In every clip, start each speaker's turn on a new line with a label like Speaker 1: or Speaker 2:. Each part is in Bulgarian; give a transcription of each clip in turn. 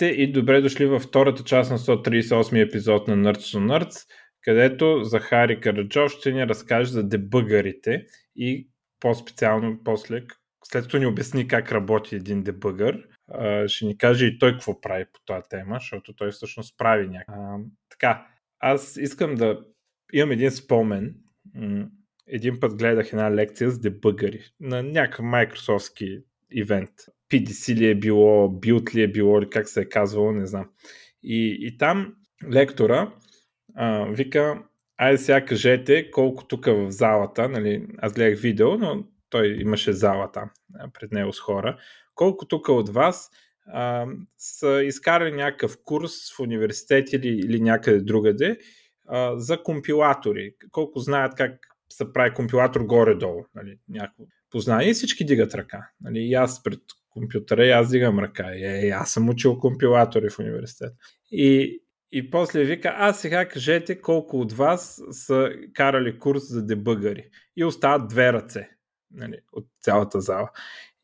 Speaker 1: Здравейте и добре дошли във втората част на 138 епизод на Nerds to Nerds, където Захари Караджов ще ни разкаже за дебъгърите и по-специално после, след като ни обясни как работи един дебъгър, ще ни каже и той какво прави по тази тема, защото той всъщност прави някакво. Така, аз искам да имам един спомен. Един път гледах една лекция с дебъгъри на някакъв Microsoftски ивент. PDC ли е било, Build ли е било, или как се е казвало, не знам. И, и там лектора а, вика, айде сега кажете колко тук в залата, нали, аз гледах видео, но той имаше зала там, пред него с хора, колко тук от вас а, са изкарали някакъв курс в университет или, или някъде другаде а, за компилатори, колко знаят как се прави компилатор горе-долу, нали, някакво познание всички дигат ръка. Нали, и аз пред компютъра и аз дигам ръка. И, е, аз съм учил компилатори в университет. И, и после вика, а сега кажете колко от вас са карали курс за дебъгари. И остават две ръце нали, от цялата зала.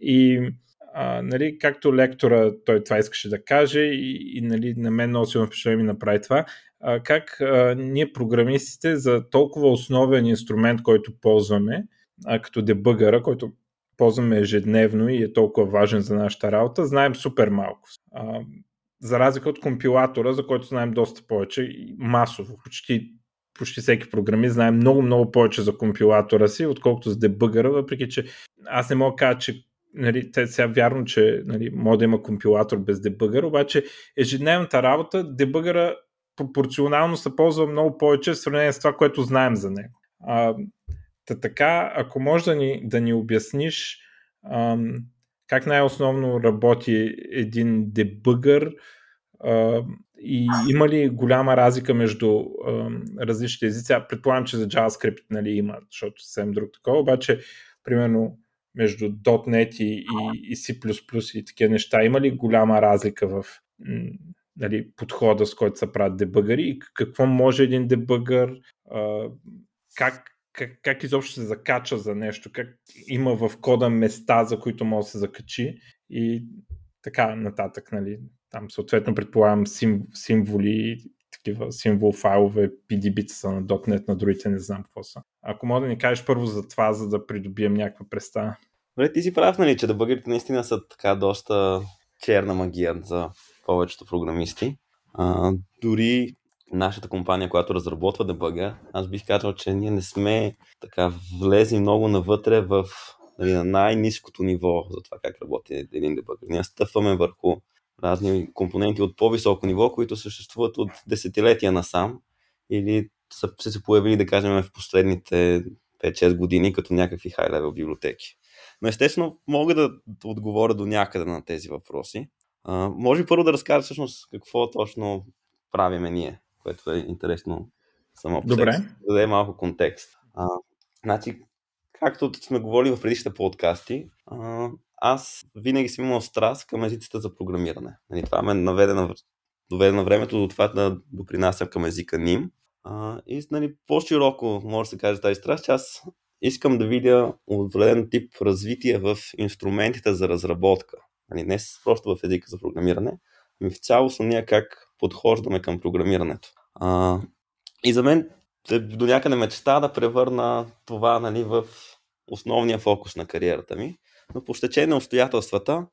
Speaker 1: И а, нали, както лектора, той това искаше да каже и, и нали, на мен много силно впечатление ми направи това, а, как а, ние програмистите за толкова основен инструмент, който ползваме, а, като дебъгъра, който ползваме ежедневно и е толкова важен за нашата работа, знаем супер малко. А, за разлика от компилатора, за който знаем доста повече, масово, почти, почти всеки програмист знае много-много повече за компилатора си, отколкото за дебъгъра, въпреки че аз не мога да кажа, че нали, те сега вярно, че нали, може да има компилатор без дебъгър, обаче ежедневната работа, дебъгъра пропорционално се ползва много повече в сравнение с това, което знаем за него. А, Та така, ако може да ни, да ни обясниш ам, как най-основно работи един дебъгър а, и има ли голяма разлика между ам, различните езици? Предполагам, че за JavaScript нали, има, защото съвсем друг такова, обаче примерно между .NET и, и, и C++ и такива неща, има ли голяма разлика в нали, подхода, с който се правят дебъгъри и какво може един дебъгър, а, как, как, как изобщо се закача за нещо, как има в кода места, за които може да се закачи и така нататък. Нали. Там съответно предполагам сим, символи, такива символ файлове, PDB са на .NET, на другите не знам какво са. Ако мога да ни кажеш първо за това, за да придобием някаква представа.
Speaker 2: Добре, ти си прав, нали, че да бъгърите наистина са така доста черна магия за повечето програмисти. А, дори нашата компания, която разработва дебъга, аз бих казал, че ние не сме така влезли много навътре в нали, на най-низкото ниво за това как работи един дебъгър. Ние стъпваме върху разни компоненти от по-високо ниво, които съществуват от десетилетия насам или са се появили, да кажем, в последните 5-6 години като някакви хай-левел библиотеки. Но естествено мога да отговоря до някъде на тези въпроси. А, може първо да разкажа всъщност какво точно правиме ние което е интересно само по
Speaker 1: Добре.
Speaker 2: Да даде малко контекст. А, значи, както сме говорили в предишните подкасти, а, аз винаги съм имал страст към езиците за програмиране. Нали, това ме наведе на, доведе на времето до това да допринасям към езика NIM. А, и нали, по-широко може да се каже тази страст, че аз искам да видя определен тип развитие в инструментите за разработка. Нали, не просто в езика за програмиране, ами в цялост ние как подхождаме към програмирането. А, и за мен е до някъде мечта да превърна това нали, в основния фокус на кариерата ми. Но по стечение на обстоятелствата,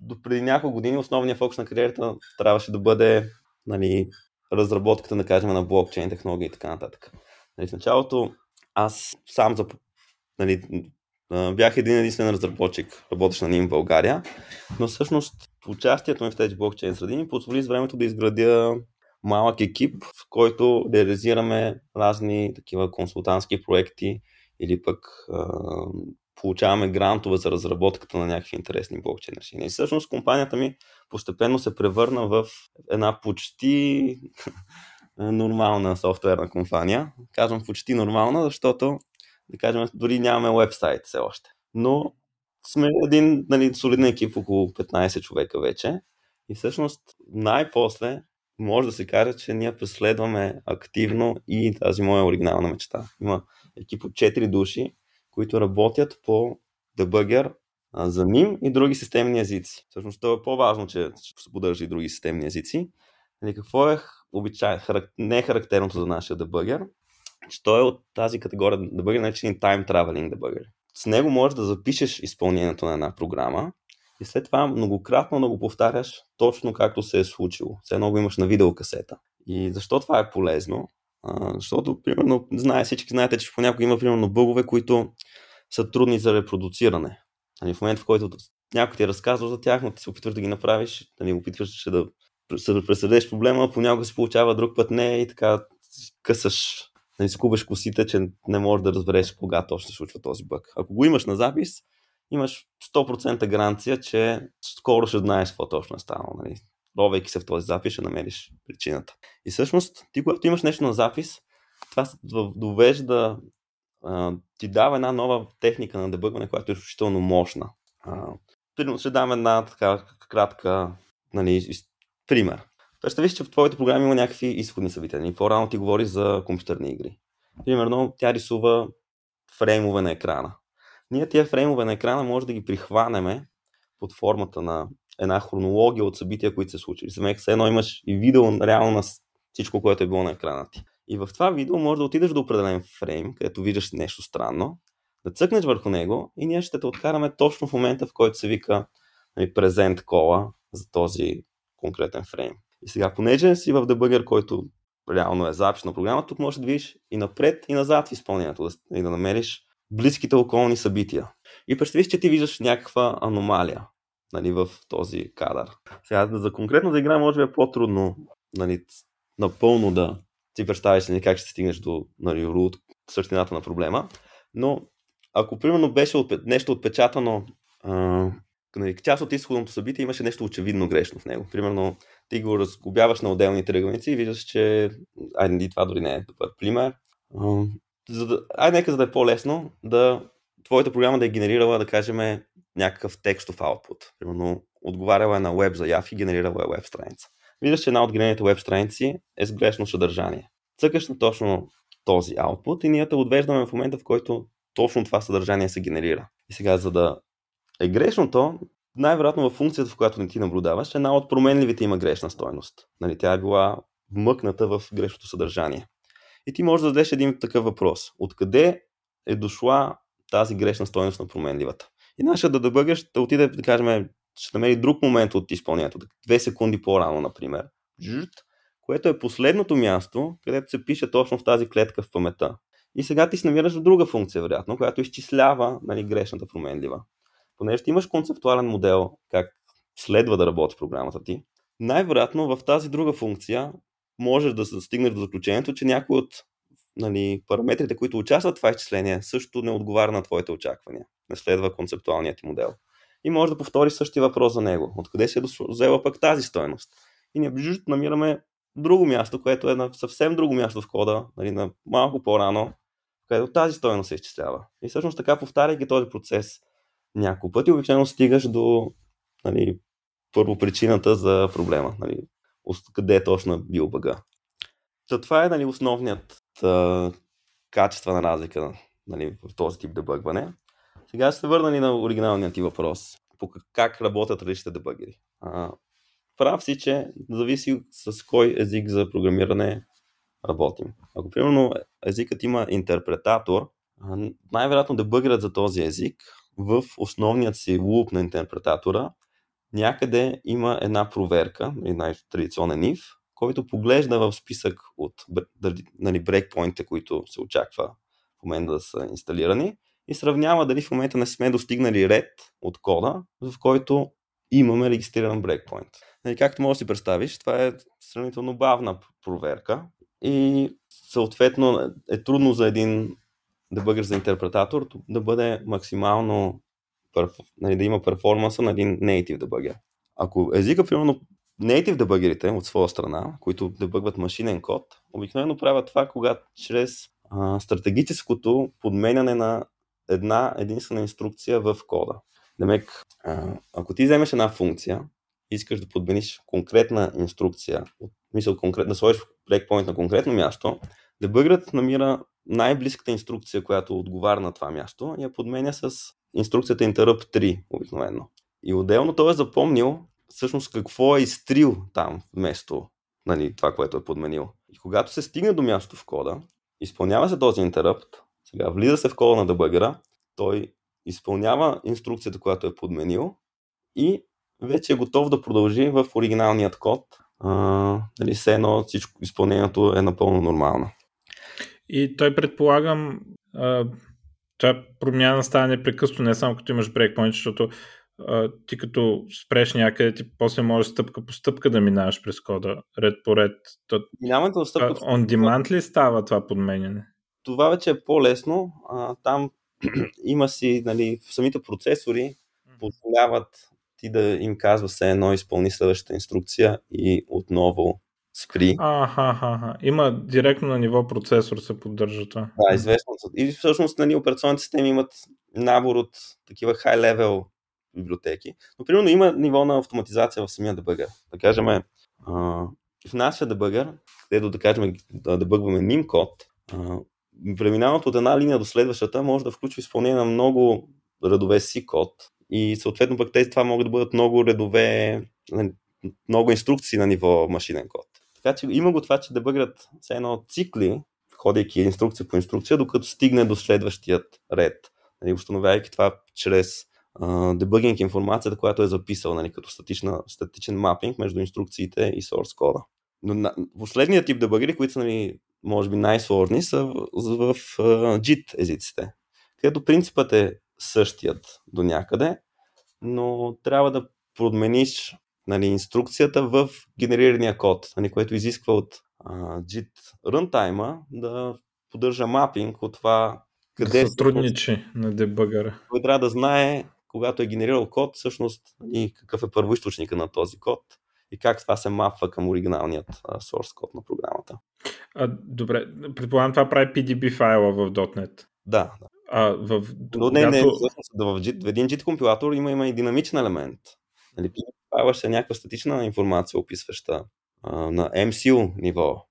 Speaker 2: до преди няколко години основният фокус на кариерата трябваше да бъде нали, разработката, да кажем, на блокчейн технологии и така нататък. Нали, в началото аз сам за, нали, бях един единствен разработчик, работещ на ним в България, но всъщност участието ми в тези блокчейн среди ми позволи с времето да изградя малък екип, в който реализираме разни такива консултантски проекти или пък а, получаваме грантове за разработката на някакви интересни блокчейн решения. И всъщност компанията ми постепенно се превърна в една почти нормална софтуерна компания. Казвам почти нормална, защото да кажем, дори нямаме вебсайт все още. Но сме един нали, солиден екип, около 15 човека вече. И всъщност най-после може да се каже, че ние преследваме активно и тази моя оригинална мечта. Има екип от 4 души, които работят по дебъгър за NIM и други системни езици. Всъщност това е по-важно, че се поддържа и други системни езици. Нали, какво е обичай, не е характерното за нашия дебъгер, че той е от тази категория дебъгер, наречен Time Traveling Debugger. С него можеш да запишеш изпълнението на една програма и след това многократно да го повтаряш точно както се е случило. Все много имаш на видеокасета. И защо това е полезно? А, защото, примерно, знае, всички знаете, че понякога има, примерно, бъгове, които са трудни за репродуциране. Нали, в момента, в който някой ти е разказва за тях, но ти се опитваш да ги направиш, нали, опитваш да, да преследеш проблема, понякога се получава друг път не и така късаш, нали, скубаш косите, че не можеш да разбереш кога точно се случва този бък. Ако го имаш на запис, имаш 100% гаранция, че скоро ще знаеш какво точно е станало. Нали. Ровейки се в този запис, ще намериш причината. И всъщност, ти когато имаш нещо на запис, това довежда ти дава една нова техника на дебъгване, която е изключително мощна. Примерно ще дам една така кратка нали, пример. Представи че в твоите програми има някакви изходни събития. Нали? По-рано ти говори за компютърни игри. Примерно тя рисува фреймове на екрана. Ние тия фреймове на екрана може да ги прихванеме под формата на една хронология от събития, които се случили. За мен едно имаш и видео реално на всичко, което е било на екрана ти. И в това видео може да отидеш до определен фрейм, където виждаш нещо странно, да цъкнеш върху него и ние ще те откараме точно в момента, в който се вика нали, презент кола за този конкретен фрейм. И сега, понеже си в дебъгър, който реално е запис на програма, тук можеш да видиш и напред и назад в изпълнението, и да намериш близките околни събития. И представи че ти виждаш някаква аномалия нали, в този кадър. Сега, за конкретно за игра може би е по-трудно нали, напълно да ти представиш нали, как ще стигнеш до нали, root, същината на проблема. Но ако примерно беше нещо отпечатано, а, нали, част от изходното събитие имаше нещо очевидно грешно в него. Примерно ти го разглобяваш на отделни тръгълници и виждаш, че айде, това дори не е добър пример. За да, айде нека за да е по-лесно да твоята програма да е генерирала, да кажем, някакъв текстов output. Примерно отговаряла е на веб заявки генерирала е веб страница виждаш, че една от генерираните веб страници е с грешно съдържание. Цъкаш на точно този output и ние те отвеждаме в момента, в който точно това съдържание се генерира. И сега, за да е грешното, най-вероятно в функцията, в която не ти наблюдаваш, една от променливите има грешна стойност. Нали, тя е била вмъкната в грешното съдържание. И ти можеш да зададеш един такъв въпрос. Откъде е дошла тази грешна стойност на променливата? И нашия да дебъгър ще отиде, да кажем, ще намери друг момент от изпълнението, две секунди по-рано, например, което е последното място, където се пише точно в тази клетка в памета. И сега ти се намираш в друга функция, вероятно, която изчислява нали, грешната променлива. Понеже ти имаш концептуален модел как следва да работи програмата ти, най-вероятно в тази друга функция можеш да стигнеш до заключението, че някой от нали, параметрите, които участват в това изчисление, също не отговаря на твоите очаквания. Не следва концептуалният ти модел и може да повтори същия въпрос за него. Откъде се е взела пък тази стоеност? И ние бежит намираме друго място, което е на съвсем друго място в кода, нали, на малко по-рано, където тази стоеност се изчислява. И всъщност така, повтаряйки този процес няколко пъти, обикновено стигаш до нали, първо причината за проблема. Нали, къде е точно бил бъга. За това е нали, основният а, качествена разлика нали, в този тип дебъгване. Сега ще се върна ли на оригиналния ти въпрос? По как работят различните дебъгери? А, прав си, че зависи с кой език за програмиране работим. Ако примерно езикът има интерпретатор, най-вероятно дебъгерът за този език в основният си луп на интерпретатора някъде има една проверка, най-традиционен if, който поглежда в списък от нали, брейкпоинтите, които се очаква в момента да са инсталирани и сравнява дали в момента не сме достигнали ред от кода, в който имаме регистриран брейкпоинт. Нали, както можеш да си представиш, това е сравнително бавна проверка и съответно е трудно за един дебъгър за интерпретатор да бъде максимално нали, да има перформанса на един native дебъгър. Ако езика, примерно, native дебъгерите от своя страна, които дебъгват машинен код, обикновено правят това, когато чрез а, стратегическото подменяне на една единствена инструкция в кода. Демек, ако ти вземеш една функция, искаш да подмениш конкретна инструкция, мисъл конкрет, да сложиш брейкпоинт на конкретно място, дебъгърът намира най-близката инструкция, която отговаря на това място я подменя с инструкцията interrupt 3 обикновено. И отделно той е запомнил всъщност какво е изтрил там вместо нали, това, което е подменил. И когато се стигне до място в кода, изпълнява се този интеръпт, сега влиза се в кода на дебъгъра, той изпълнява инструкцията, която е подменил и вече е готов да продължи в оригиналният код. А, нали, все едно всичко изпълнението е напълно нормално.
Speaker 1: И той предполагам, това промяна става непрекъснато, не само като имаш брейкпоинт, защото а, ти като спреш някъде, ти после можеш стъпка по стъпка да минаваш през кода, ред по ред. То,
Speaker 2: Минаването стъпка по
Speaker 1: On demand ли става това подменяне?
Speaker 2: Това вече е по-лесно. А, там има си, нали, самите процесори позволяват ти да им казва се едно изпълни следващата инструкция и отново спри.
Speaker 1: Аха, аха. Има директно на ниво процесор се поддържа това.
Speaker 2: Да, известно. И всъщност нали, операционните системи имат набор от такива high-level библиотеки. Но примерно има ниво на автоматизация в самия дебъгър. Да кажем, а, в нашия дебъгър, където да кажем да дебъгваме ним код, а, преминаването от една линия до следващата може да включва изпълнение на много редове си код и съответно пък тези това могат да бъдат много редове, нали, много инструкции на ниво машинен код. Така че има го това, че дебъгърът все едно цикли, ходейки инструкция по инструкция, докато стигне до следващият ред. Нали, установявайки това чрез дебъгинг информацията, която е записал нали, като статична, статичен мапинг между инструкциите и source кода. Но на, последният тип дебъгери, които са нали, може би най-сложни, са в, в, в JIT езиците, където принципът е същият до някъде, но трябва да подмениш нали, инструкцията в генерирания код, нали, което изисква от uh, JIT runtime да поддържа мапинг от това
Speaker 1: къде да сътрудничи на дебъгъра.
Speaker 2: Той трябва да знае, когато е генерирал код, всъщност нали, какъв е първоисточника на този код и как това се мапва към оригиналният uh, source код на програмата.
Speaker 1: А, добре, предполагам това прави PDB файла в .NET.
Speaker 2: Да, да.
Speaker 1: А, в,
Speaker 2: Но не, не, всъщност, в, в един JIT компилатор има, има и динамичен елемент. Нали, Е някаква статична информация, описваща а, на MCU ниво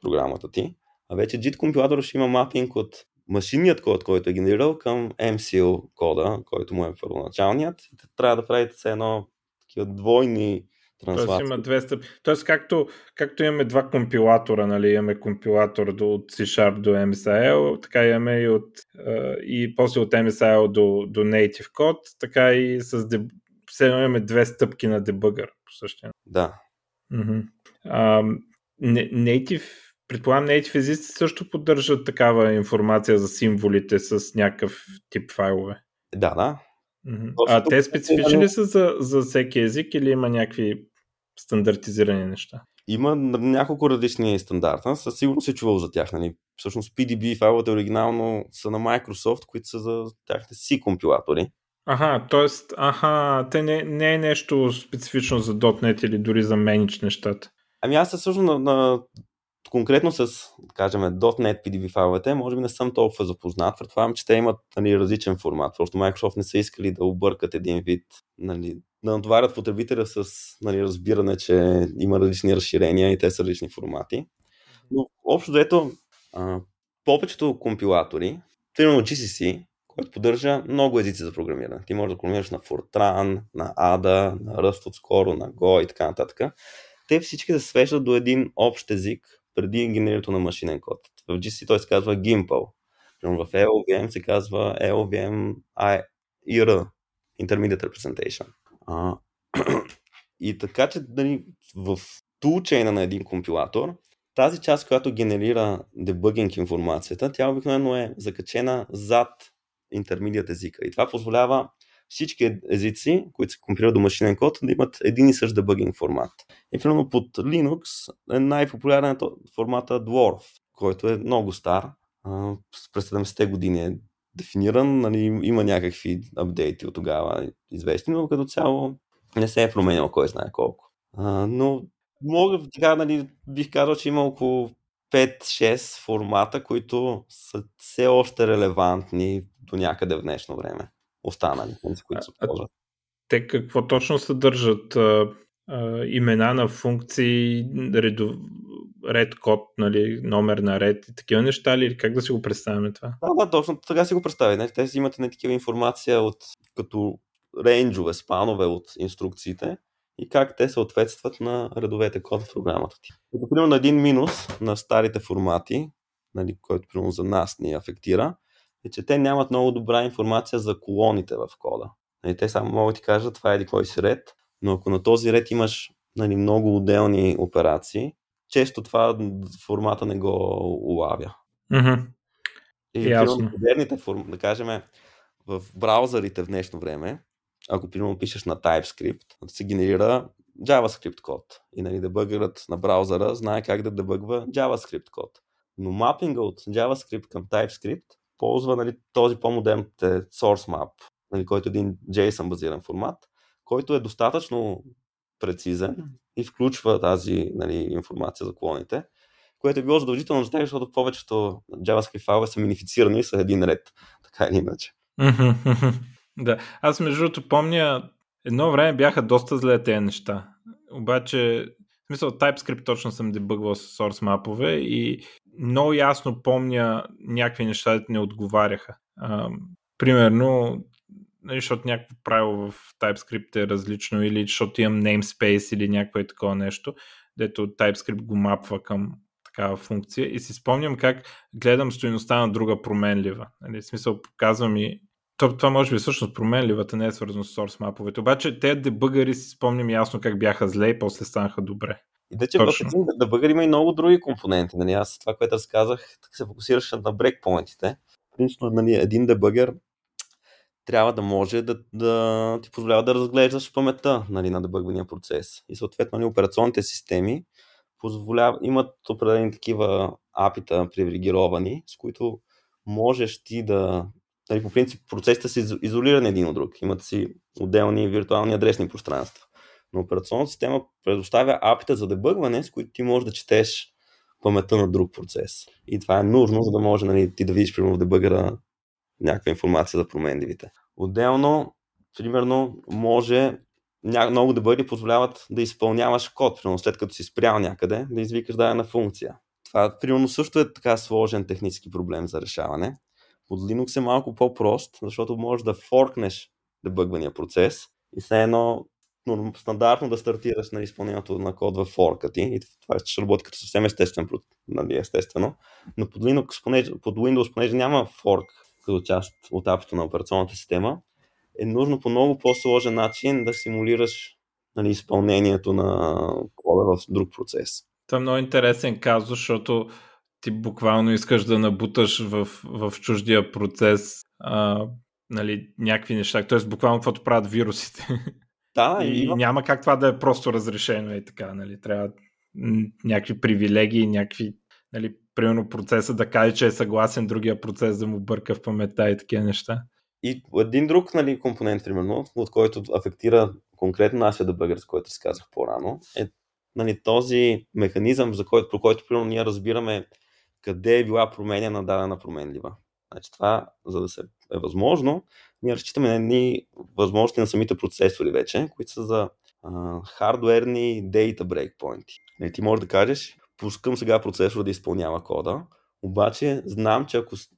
Speaker 2: програмата ти, а вече JIT компилатор ще има мапинг от машинният код, който е генерирал към MCU кода, който му е първоначалният. Трябва да правите едно такива двойни
Speaker 1: Тоест има две стъпки. Тоест, както, както имаме два компилатора, нали, имаме компилатор от C-Sharp до MSIL, така имаме и, от, и после от MSIL до, до Native код, така и с. Все имаме две стъпки на дебъгър по същия.
Speaker 2: Да.
Speaker 1: Uh-huh. Uh, native, предполагам, Native езици също поддържат такава информация за символите с някакъв тип файлове.
Speaker 2: Да, да.
Speaker 1: Uh-huh. А те специфични ли са за, за всеки език или има някакви стандартизирани неща?
Speaker 2: Има няколко различни стандарта. Със сигурност се чувал за тях. Нали? Всъщност PDB файловете оригинално са на Microsoft, които са за тяхните си компилатори.
Speaker 1: Ага, т.е. аха, те не, не е нещо специфично за .NET или дори за менич нещата.
Speaker 2: Ами аз също на, на конкретно с, кажем, .NET PDB файловете, може би не съм толкова запознат. Предполагам, че те имат нали, различен формат. Просто Microsoft не са искали да объркат един вид нали, да натоварят потребителя с нали, разбиране, че има различни разширения и те са различни формати. Но общо ето, повечето компилатори, примерно GCC, който поддържа много езици за програмиране. Ти можеш да програмираш на Fortran, на ADA, на Rust отскоро, на Go и така нататък. Те всички се свеждат до един общ език преди генерирането на машинен код. В GCC той се казва Gimple. В LVM се казва LVM IR, Intermediate Representation. А, и така, че дали, в тулчейна на един компилатор, тази част, която генерира дебъгинг информацията, тя обикновено е закачена зад интермедиат езика. И това позволява всички езици, които се компилират до машинен код, да имат един и същ дебъгинг формат. И примерно под Linux е най-популярен формата Dwarf, който е много стар. През 70-те години е дефиниран, нали, има някакви апдейти от тогава известни, но като цяло не се е променял кой знае колко. Но мога така, нали, бих казал, че има около 5-6 формата, които са все още релевантни до някъде в днешно време. Останали, които се ползват.
Speaker 1: Те какво точно съдържат? Имена на функции, редов... ред код, нали, номер на ред и такива неща ли? Как да си го представяме това?
Speaker 2: Да, да, точно така си го представя. Нали? Те си имат не такива информация от като рейнджове, спанове от инструкциите и как те съответстват на редовете код в програмата ти. Като примерно един минус на старите формати, нали, който примерно за нас ни афектира, е, че те нямат много добра информация за колоните в кода. Нали, те само могат да ти кажат това е еди кой си ред, но ако на този ред имаш нали, много отделни операции, често това формата не го улавя.
Speaker 1: Mm-hmm.
Speaker 2: И Ясно. модерните форми, да кажем, в браузърите в днешно време, ако примерно пишеш на TypeScript, се генерира JavaScript код. И нали, дебъгърът на браузъра знае как да дебъгва JavaScript код. Но мапинга от JavaScript към TypeScript ползва нали, този по-модерен source map, нали, който е един JSON базиран формат, който е достатъчно прецизен и включва тази нали, информация за клоните, което е било задължително за тях, защото повечето JavaScript файлове са минифицирани с един ред, така или иначе.
Speaker 1: да, аз между другото помня, едно време бяха доста зле тези неща. Обаче, в смисъл, TypeScript точно съм дебъгвал с source мапове и много ясно помня някакви неща, които не отговаряха. А, примерно, нали, защото някакво правило в TypeScript е различно или защото имам namespace или някакво е такова нещо, дето TypeScript го мапва към такава функция и си спомням как гледам стоеността на друга променлива. Нали, в смисъл показва ми то, това може би всъщност променливата не е свързано с source маповете. Обаче те дебъгари си спомням ясно как бяха зле и после станаха добре.
Speaker 2: И да, че в един дебъгър има и много други компоненти. Нали? Аз това, което разказах, така се фокусираше на брекпоинтите. Принципно, нали, един дебъгър трябва да може да, да ти позволява да разглеждаш паметта нали, на дебъгвания процес. И съответно нали, операционните системи позволява, имат определени такива апита привилегировани, с които можеш ти да нали, по принцип процесите са изолирани един от друг. Имат си отделни виртуални адресни пространства. Но операционната система предоставя апита за дебъгване, с които ти можеш да четеш паметта на друг процес. И това е нужно, за да може нали, ти да видиш примерно в дебъгъра някаква информация за променливите. Отделно, примерно, може много дебъги позволяват да изпълняваш код, примерно след като си спрял някъде, да извикаш дадена функция. Това, примерно, също е така сложен технически проблем за решаване. Под Linux е малко по-прост, защото можеш да форкнеш дебъгвания процес и все едно стандартно да стартираш на изпълнението на код в форка ти и това ще работи като съвсем естествен, нали, естествено. Но под Linux, понеже, под Windows, понеже няма форк като част от апито на операционната система, е нужно по много по-сложен начин да симулираш нали, изпълнението на кода в друг процес.
Speaker 1: Това е много интересен казус, защото ти буквално искаш да набуташ в, в чуждия процес а, нали, някакви неща. Тоест буквално каквото правят вирусите.
Speaker 2: Да,
Speaker 1: и има... няма как това да е просто разрешено и така. Нали. Трябва някакви привилегии, някакви нали, примерно процеса да каже, че е съгласен, другия процес да му бърка в паметта и такива неща.
Speaker 2: И един друг нали, компонент, примерно, от който афектира конкретно нашия дебъгър, с който казах по-рано, е нали, този механизъм, за който, по който примерно, ние разбираме къде е била променена дадена променлива. Значи това, за да се е възможно, ние разчитаме на едни възможности на самите процесори вече, които са за а, хардуерни data breakpoint. Нали, ти можеш да кажеш, пускам сега процесора да изпълнява кода, обаче знам, че ако се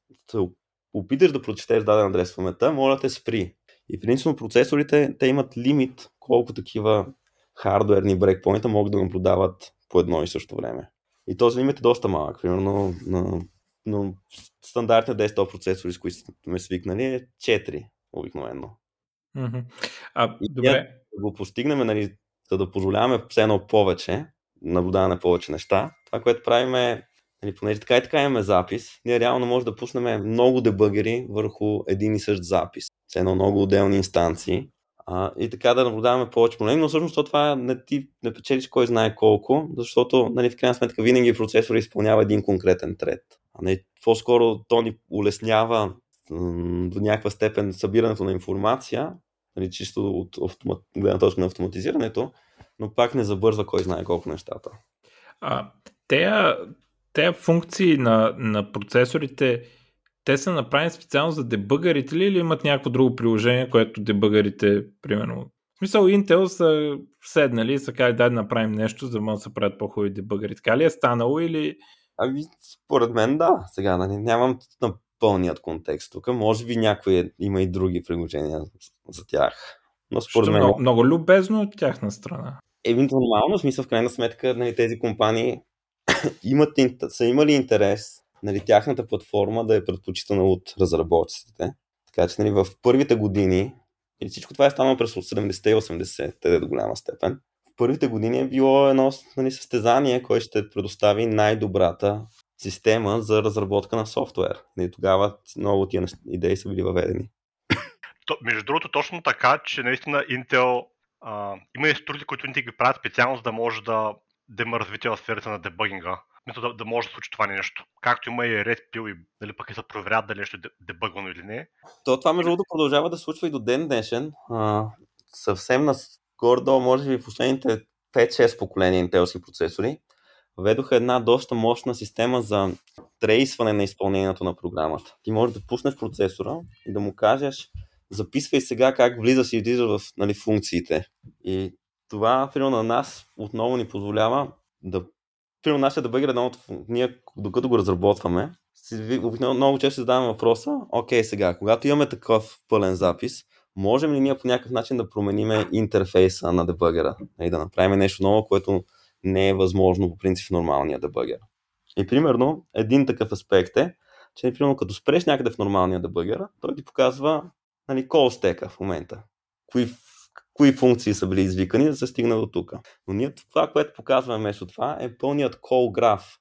Speaker 2: опиташ да прочетеш даден адрес в паметта, моля те спри. И принципно процесорите, те имат лимит колко такива хардуерни брейкпоинта могат да наблюдават по едно и също време. И този лимит е доста малък. Примерно на, на стандартния десктоп процесори, с които сме свикнали, е 4 обикновено.
Speaker 1: Mm-hmm. А, и добре.
Speaker 2: Да го постигнем, нали, за да позволяваме все едно повече, наблюдаване на повече неща. Това, което правим е, нали, понеже така и така имаме запис, ние реално може да пуснем много дебъгери върху един и същ запис. С едно много отделни инстанции. А, и така да наблюдаваме повече проблеми, но всъщност това не ти не печелиш кой знае колко, защото нали, в крайна сметка винаги процесор изпълнява един конкретен трет. А не, по-скоро то ни улеснява до някаква степен събирането на информация, нали, чисто от автомат, гледна точка на автоматизирането, но пак не забързва кой знае колко нещата.
Speaker 1: А, те, те функции на, на процесорите, те са направени специално за дебъгарите ли или имат някакво друго приложение, което дебъгарите, примерно, В смисъл, Intel са седнали и са казали, дай да направим нещо, за да могат да се правят по-хубави дебъгъри. Така ли е станало или...
Speaker 2: Ами, според мен да. Сега, нали, нямам на пълният контекст тук. Може би някои има и други приложения за тях. Но според мен...
Speaker 1: Много, много любезно от тяхна страна.
Speaker 2: Евентуално, в смисъл, в крайна сметка, нали, тези компании имат, са имали интерес нали, тяхната платформа да е предпочитана от разработчиците. Така че нали, в първите години, и всичко това е станало през 70 и 80-те до голяма степен, в първите години е било едно нали, състезание, което ще предостави най-добрата система за разработка на софтуер. И тогава много тия идеи са били въведени.
Speaker 3: То, между другото, точно така, че наистина Intel а, има инструктори, които Intel ги правят специално, за да може да, да има развитие в сферата на дебъгинга. Мисля, да, да може да случи това нещо. Както има и Red Pill и дали пък и се проверят дали нещо е дебъгвано или не.
Speaker 2: То това между другото продължава да случва и до ден днешен. А, съвсем на гордо, може би в последните 5-6 поколения интелски процесори, введоха една доста мощна система за трейсване на изпълнението на програмата. Ти можеш да пуснеш процесора и да му кажеш записвай сега как влизаш и излизаш в нали, функциите. И това, примерно, на нас отново ни позволява да примерно нашия да бъде едно от... Ние, докато го разработваме, много често задаваме въпроса, окей сега, когато имаме такъв пълен запис, можем ли ние по някакъв начин да променим интерфейса на дебъгера и да направим нещо ново, което не е възможно по принцип в нормалния дебъгер. И примерно, един такъв аспект е, че примерно като спреш някъде в нормалния дебъгер, той ти показва нали, call стека в момента. Кои, кои функции са били извикани да се стигне до тук. Но ние това, което показваме вместо това е пълният call граф.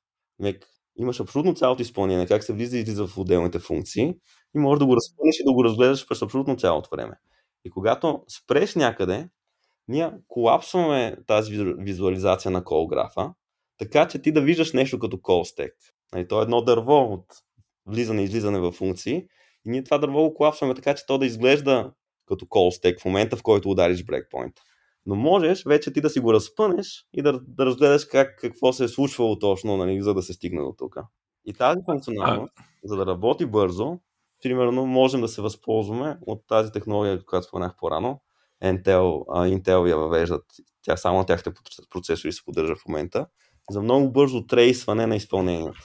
Speaker 2: Имаш абсолютно цялото изпълнение, как се влиза и излиза в отделните функции и можеш да го разпънеш и да го разгледаш през абсолютно цялото време. И когато спреш някъде, ние колапсваме тази визуализация на call графа, така че ти да виждаш нещо като call stack. Нали, то е едно дърво от влизане и излизане в функции и ние това дърво го колапсваме така, че то да изглежда като call stack в момента, в който удариш брекпоинт. Но можеш вече ти да си го разпънеш и да, да разгледаш как, какво се е случвало точно, нали, за да се стигне до тук. И тази функционалност, за да работи бързо, примерно можем да се възползваме от тази технология, която споменах по-рано. Intel, Intel я въвеждат, тя само на тяхните процесори се поддържа в момента, за много бързо трейсване на изпълнението.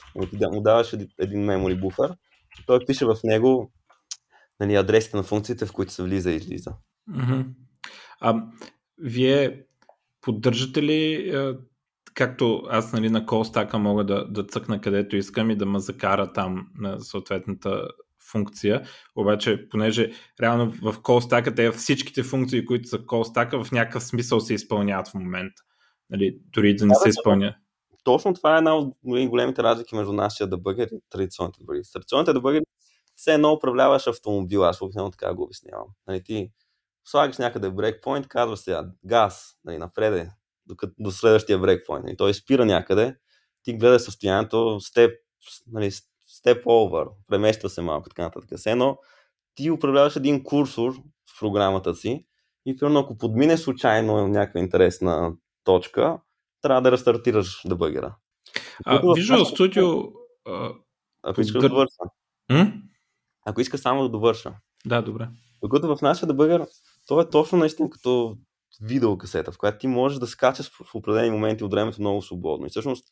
Speaker 2: Му даваш един memory буфер, той пише в него нали, адресите на функциите, в които се влиза и излиза.
Speaker 1: Mm-hmm. А, вие поддържате ли, както аз нали, на колстака мога да, да цъкна където искам и да ме закара там на съответната функция, обаче понеже реално в колстака те всичките функции, които са колстака в някакъв смисъл се изпълняват в момента. Нали, дори да не се изпълня.
Speaker 2: Точно това е една от големите разлики между нашия дебъгер и традиционните дебъгери. Традиционните дебъгери все едно управляваш автомобил, аз обикновено така го обяснявам. Нали, ти слагаш някъде брейкпоинт, казваш сега газ, нали, напреде, до, до следващия брейкпоинт. Нали, той спира някъде, ти гледаш състоянието, степ, нали, step over, премества се малко, така нататък. Все едно ти управляваш един курсор в програмата си и примерно ако подмине случайно някаква интересна точка, трябва да рестартираш дебъгера.
Speaker 1: А, Visual Studio...
Speaker 2: Ако искаш да довърша. Ако иска само да довърша.
Speaker 1: Да, добре.
Speaker 2: Докато в нашия дебъгер, то е точно наистина като видеокасета, в която ти можеш да скачаш в определени моменти от времето много свободно. И всъщност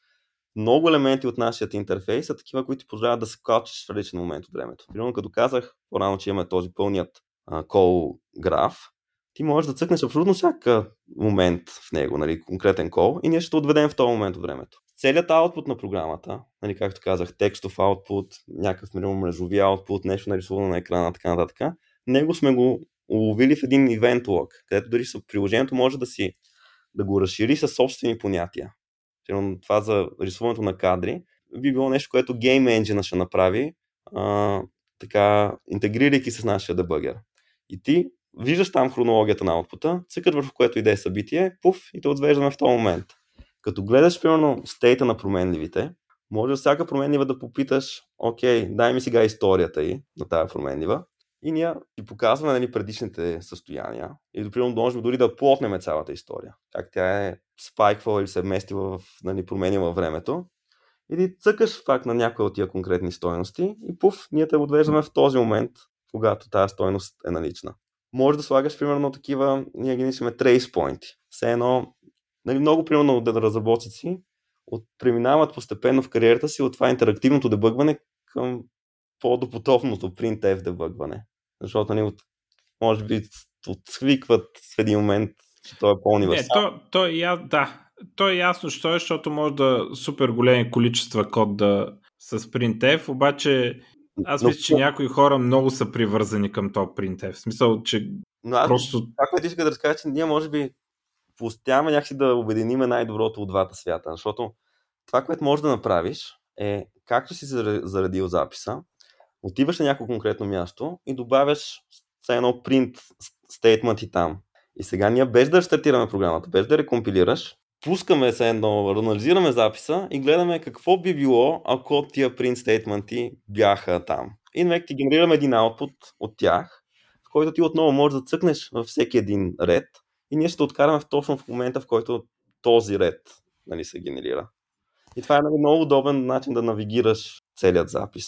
Speaker 2: много елементи от нашия интерфейс са такива, които ти позволяват да скачаш в различен момент от времето. Примерно, като казах по-рано, че имаме този пълният call граф, ти можеш да цъкнеш абсолютно всяка момент в него, нали, конкретен кол и ние ще отведем в този момент от времето. Целият аутпут на програмата, нали, както казах, текстов аутпут, някакъв мрежови аутпут, нещо нарисувано на екрана, така нататък, него сме го уловили в един event log, където дори приложението може да си да го разшири със собствени понятия. Това за рисуването на кадри би било нещо, което Game Engine ще направи, а, така, интегрирайки с нашия дебъгер. И ти виждаш там хронологията на аутпута, цъкаш върху което иде събитие, пуф, и те отвеждаме в този момент. Като гледаш, примерно, стейта на променливите, може всяка променлива да попиташ, окей, дай ми сега историята и на тази променлива. И ние ти показваме нали, предишните състояния. И, например, можем дори да плотнем цялата история. Как тя е спайквала или се местила в нали, промени във времето. И ти цъкаш факт на някои от тия конкретни стоености и пуф, ние те отвеждаме в този момент, когато тази стоеност е налична. може да слагаш примерно такива, ние ги наричаме trace point. Все едно, нали, много примерно да разработчици от, преминават постепенно в кариерата си от това интерактивното дебъгване към по-допотопното printf дебъгване. Защото нали, от, може би отсвикват в един момент, че то е по-универсално.
Speaker 1: Не, то, то е, да, то е ясно, що е, защото може да супер големи количества код да с printf, обаче аз мисля, че някои хора много са привързани към този printf. В смисъл, че
Speaker 2: Но аз,
Speaker 1: просто...
Speaker 2: Това, което иска да разкажа, че ние може би постоянно някакси да обединиме най-доброто от двата свята, защото това, което можеш да направиш е, както си заредил записа, отиваш на някакво конкретно място и добавяш едно print statement и там. И сега ние без да стартираме програмата, без да рекомпилираш, пускаме се едно, анализираме записа и гледаме какво би било, ако тия print statements бяха там. И нека ти генерираме един output от тях, в който ти отново можеш да цъкнеш във всеки един ред и ние ще откараме точно в момента, в който този ред нали, се генерира. И това е нали, много удобен начин да навигираш целият запис.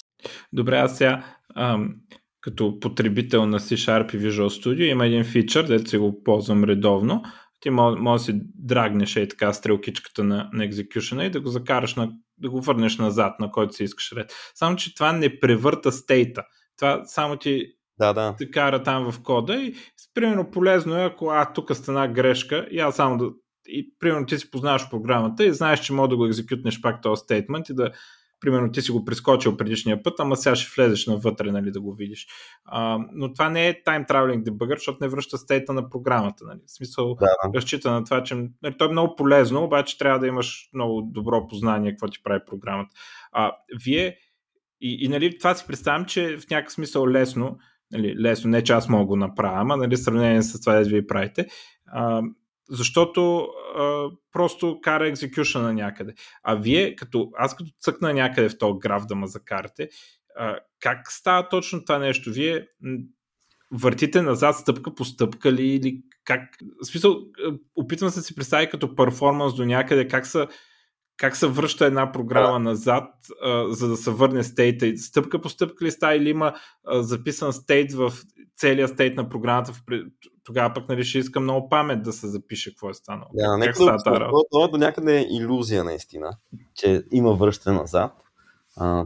Speaker 1: Добре, аз сега ам, като потребител на C-Sharp и Visual Studio има един фичър, дето си го ползвам редовно. Ти може, може да си драгнеш и така стрелкичката на, на execution и да го закараш на, да го върнеш назад, на който си искаш ред. Само, че това не превърта стейта. Това само ти
Speaker 2: да, да.
Speaker 1: те кара там в кода и примерно полезно е, ако а, тук стана грешка и аз само да и примерно ти си познаваш програмата и знаеш, че може да го екзекютнеш пак този стейтмент и да примерно ти си го прескочил предишния път, ама сега ще влезеш навътре, нали, да го видиш. А, но това не е time traveling debugger, защото не връща стейта на програмата. Нали. В смисъл, да, да. разчита на това, че нали, то е много полезно, обаче трябва да имаш много добро познание какво ти прави програмата. А, вие и, и нали, това си представям, че в някакъв смисъл лесно, нали, лесно, не че аз мога го направя, ама нали, сравнение с това, да вие правите, а, защото а, просто кара екзекюшън на някъде. А вие, като, аз като цъкна някъде в този граф да ме закарате, а, как става точно това нещо? Вие въртите назад стъпка по стъпка ли или как? В смисъл, опитвам се да си представя като перформанс до някъде, как са как се връща една програма да. назад, а, за да се върне стейта? Стъпка по стъпка ли става или има а, записан стейт в целия стейт на програмата? В, тогава пък нали, ще искам много памет да се запише какво е станало.
Speaker 2: Да, как става това, това, до някъде е иллюзия наистина, че има връщане назад. А,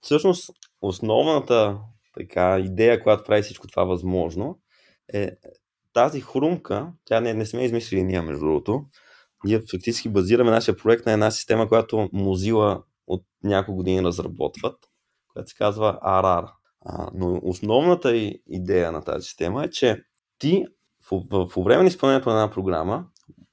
Speaker 2: всъщност, основната така, идея, която прави всичко това възможно, е тази хрумка, тя не, не сме измислили ние, между другото, ние фактически базираме нашия проект на една система, която Mozilla от няколко години разработват, която се казва RR. А, но основната идея на тази система е, че ти в, в, време на изпълнението на една програма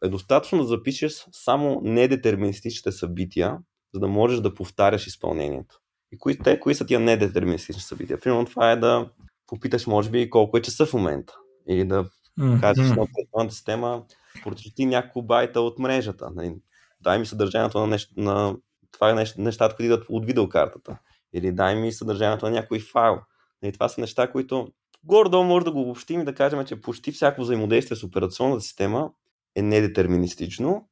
Speaker 2: е достатъчно да запишеш само недетерминистичните събития, за да можеш да повтаряш изпълнението. И кои, те, кои са тия недетерминистични събития? Примерно това е да попиташ, може би, колко е часа в момента. Или да mm-hmm. кажеш на операционната система, прочети няколко байта от мрежата. Нали? Дай ми съдържанието на, нещо, на това е нещо, нещата, които идват от видеокартата. Или дай ми съдържанието на някой файл. Нали? Това са неща, които гордо може да го обобщим и да кажем, че почти всяко взаимодействие с операционната система е недетерминистично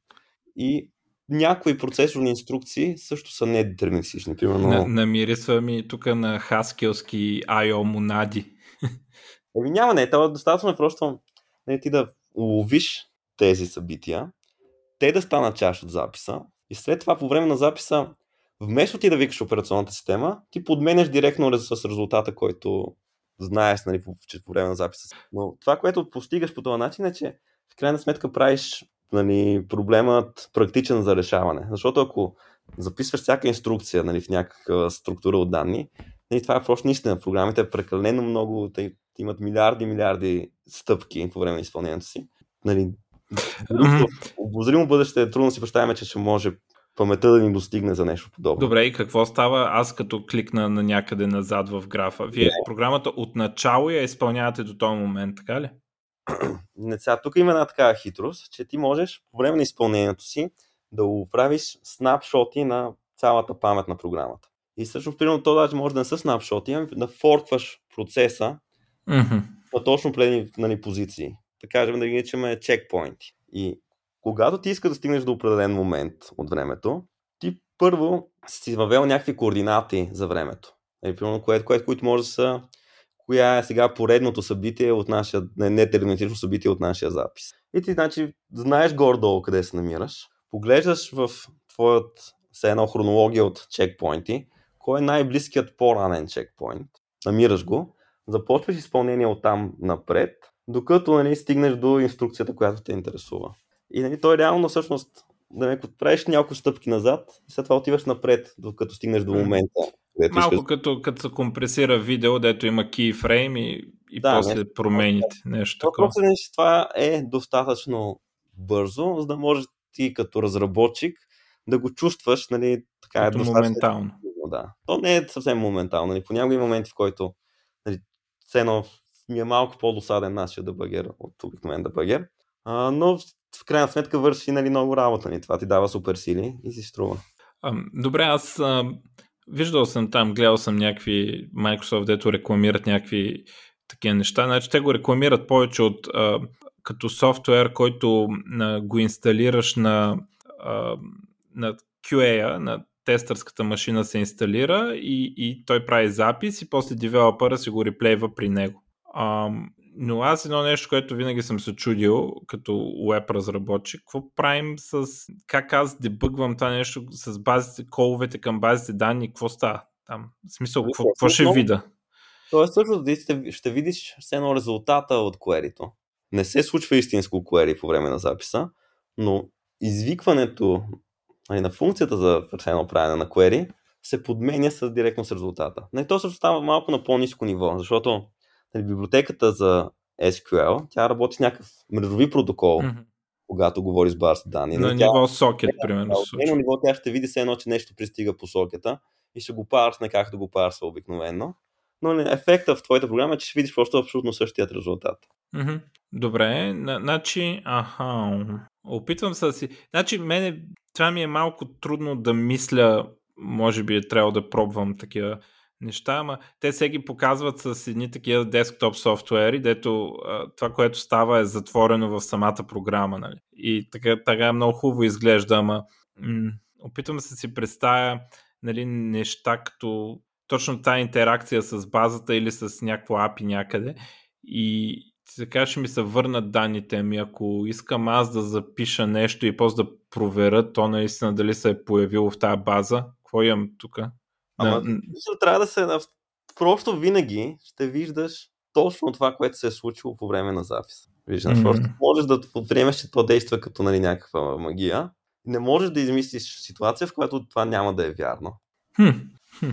Speaker 2: и някои процесорни инструкции също са недетерминистични. Примерно...
Speaker 1: На, намирисва ми тук на хаскелски IO монади.
Speaker 2: Еми няма не, това е достатъчно просто не, ти да уловиш тези събития, те да станат част от записа и след това по време на записа, вместо ти да викаш операционната система, ти подменяш директно с резултата, който знаеш нали, по, по време на записа. Но това, което постигаш по този начин е, че в крайна сметка правиш нали, проблемът практичен за решаване. Защото ако записваш всяка инструкция нали, в някаква структура от данни, нали, това е просто наистина. Програмите е прекалено много, те имат милиарди милиарди стъпки по време на изпълнението си. Нали, обозримо бъдеще е трудно си представяме, че ще може паметта да ни достигне за нещо подобно.
Speaker 1: Добре, и какво става аз като кликна на някъде назад в графа? Вие Не. програмата от начало я изпълнявате до този момент, така ли?
Speaker 2: Не, сега, тук има една такава хитрост, че ти можеш по време на изпълнението си да го правиш снапшоти на цялата памет на програмата. И също, примерно, то даже може да не са снапшоти, ами да форкваш процеса mm-hmm. на точно определени нали, позиции. Да кажем, да ги наричаме чекпоинти. И когато ти искаш да стигнеш до определен момент от времето, ти първо си въвел някакви координати за времето. Нали, примерно, кое, кое, които може да са коя е сега поредното събитие от нашия, не, не терминатично събитие от нашия запис. И ти, значи, знаеш горе-долу къде се намираш, поглеждаш в твоят, все едно хронология от чекпоинти, кой е най-близкият по-ранен чекпоинт, намираш го, започваш изпълнение от там напред, докато нали, стигнеш до инструкцията, която те интересува. И нали, той реално всъщност, да ме правиш няколко стъпки назад, и след това отиваш напред, докато стигнеш до момента.
Speaker 1: Малко ще... като, като се компресира видео, дето има keyframe и, и да, после нещо, промените. Нещо такова.
Speaker 2: Въпросът е, че това е достатъчно бързо, за да можеш ти като разработчик да го чувстваш, нали, така
Speaker 1: е като е моментално.
Speaker 2: Да. То не е съвсем моментално. Нали. Понякога има моменти, в който нали, цено ми е малко по-досаден нашия дебагер от обикновен дебагер. А, но в крайна сметка върши нали, много работа. Нали. Това ти дава супер сили и си струва.
Speaker 1: А, добре, аз а, виждал съм там, гледал съм някакви Microsoft, дето рекламират някакви такива неща. Значи те го рекламират повече от а, като софтуер, който а, го инсталираш на, а, на QA, на тестърската машина се инсталира и, и той прави запис и после девелопъра си го реплейва при него. А, но аз едно нещо, което винаги съм се чудил като веб разработчик, какво правим с, как аз дебъгвам това нещо с базите, коловете към базите данни, какво става там? В смисъл, какво, какво ще вида?
Speaker 2: То е също, ще, ще видиш все едно резултата от query Не се случва истинско query по време на записа, но извикването нали, на функцията за едно правене на query се подменя с, директно с резултата. Не, то също става малко на по-низко ниво, защото нали, библиотеката за SQL, тя работи с някакъв мрежови протокол, mm-hmm. когато говори с база данни.
Speaker 1: На тя, ниво сокет, примерно.
Speaker 2: На ниво тя ще види се едно, че нещо пристига по сокета и ще го парсне както го парсва обикновено. Но ефекта в твоята програма е, че ще видиш просто абсолютно същият резултат.
Speaker 1: Mm-hmm. Добре, значи, аха, опитвам се да си... Значи, мене това ми е малко трудно да мисля, може би е трябвало да пробвам такива неща, ама те се ги показват с едни такива десктоп софтуери, дето а, това, което става е затворено в самата програма. Нали? И така, така много хубаво изглежда, ама м- опитвам се си представя нали, неща като точно тази интеракция с базата или с някакво API някъде и така ще ми се върнат данните ми. Ако искам аз да запиша нещо и после да проверя то наистина дали се е появило в тази база, какво имам тук?
Speaker 2: Ама, да. трябва да се... Просто винаги ще виждаш точно това, което се е случило по време на запис. Виждаш, mm-hmm. просто можеш да приемеш, че то действа като нали, някаква магия. Не можеш да измислиш ситуация, в която това няма да е вярно.
Speaker 1: Хм. Хм.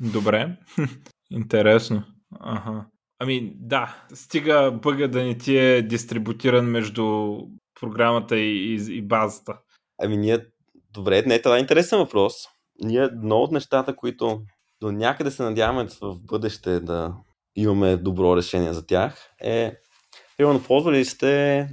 Speaker 1: Добре. Интересно. Ага. Ами да, стига бъга да не ти е дистрибутиран между програмата и, и, и базата.
Speaker 2: Ами ние, добре, не е това интересен въпрос ние много от нещата, които до някъде се надяваме в бъдеще да имаме добро решение за тях, е, примерно, ползвали сте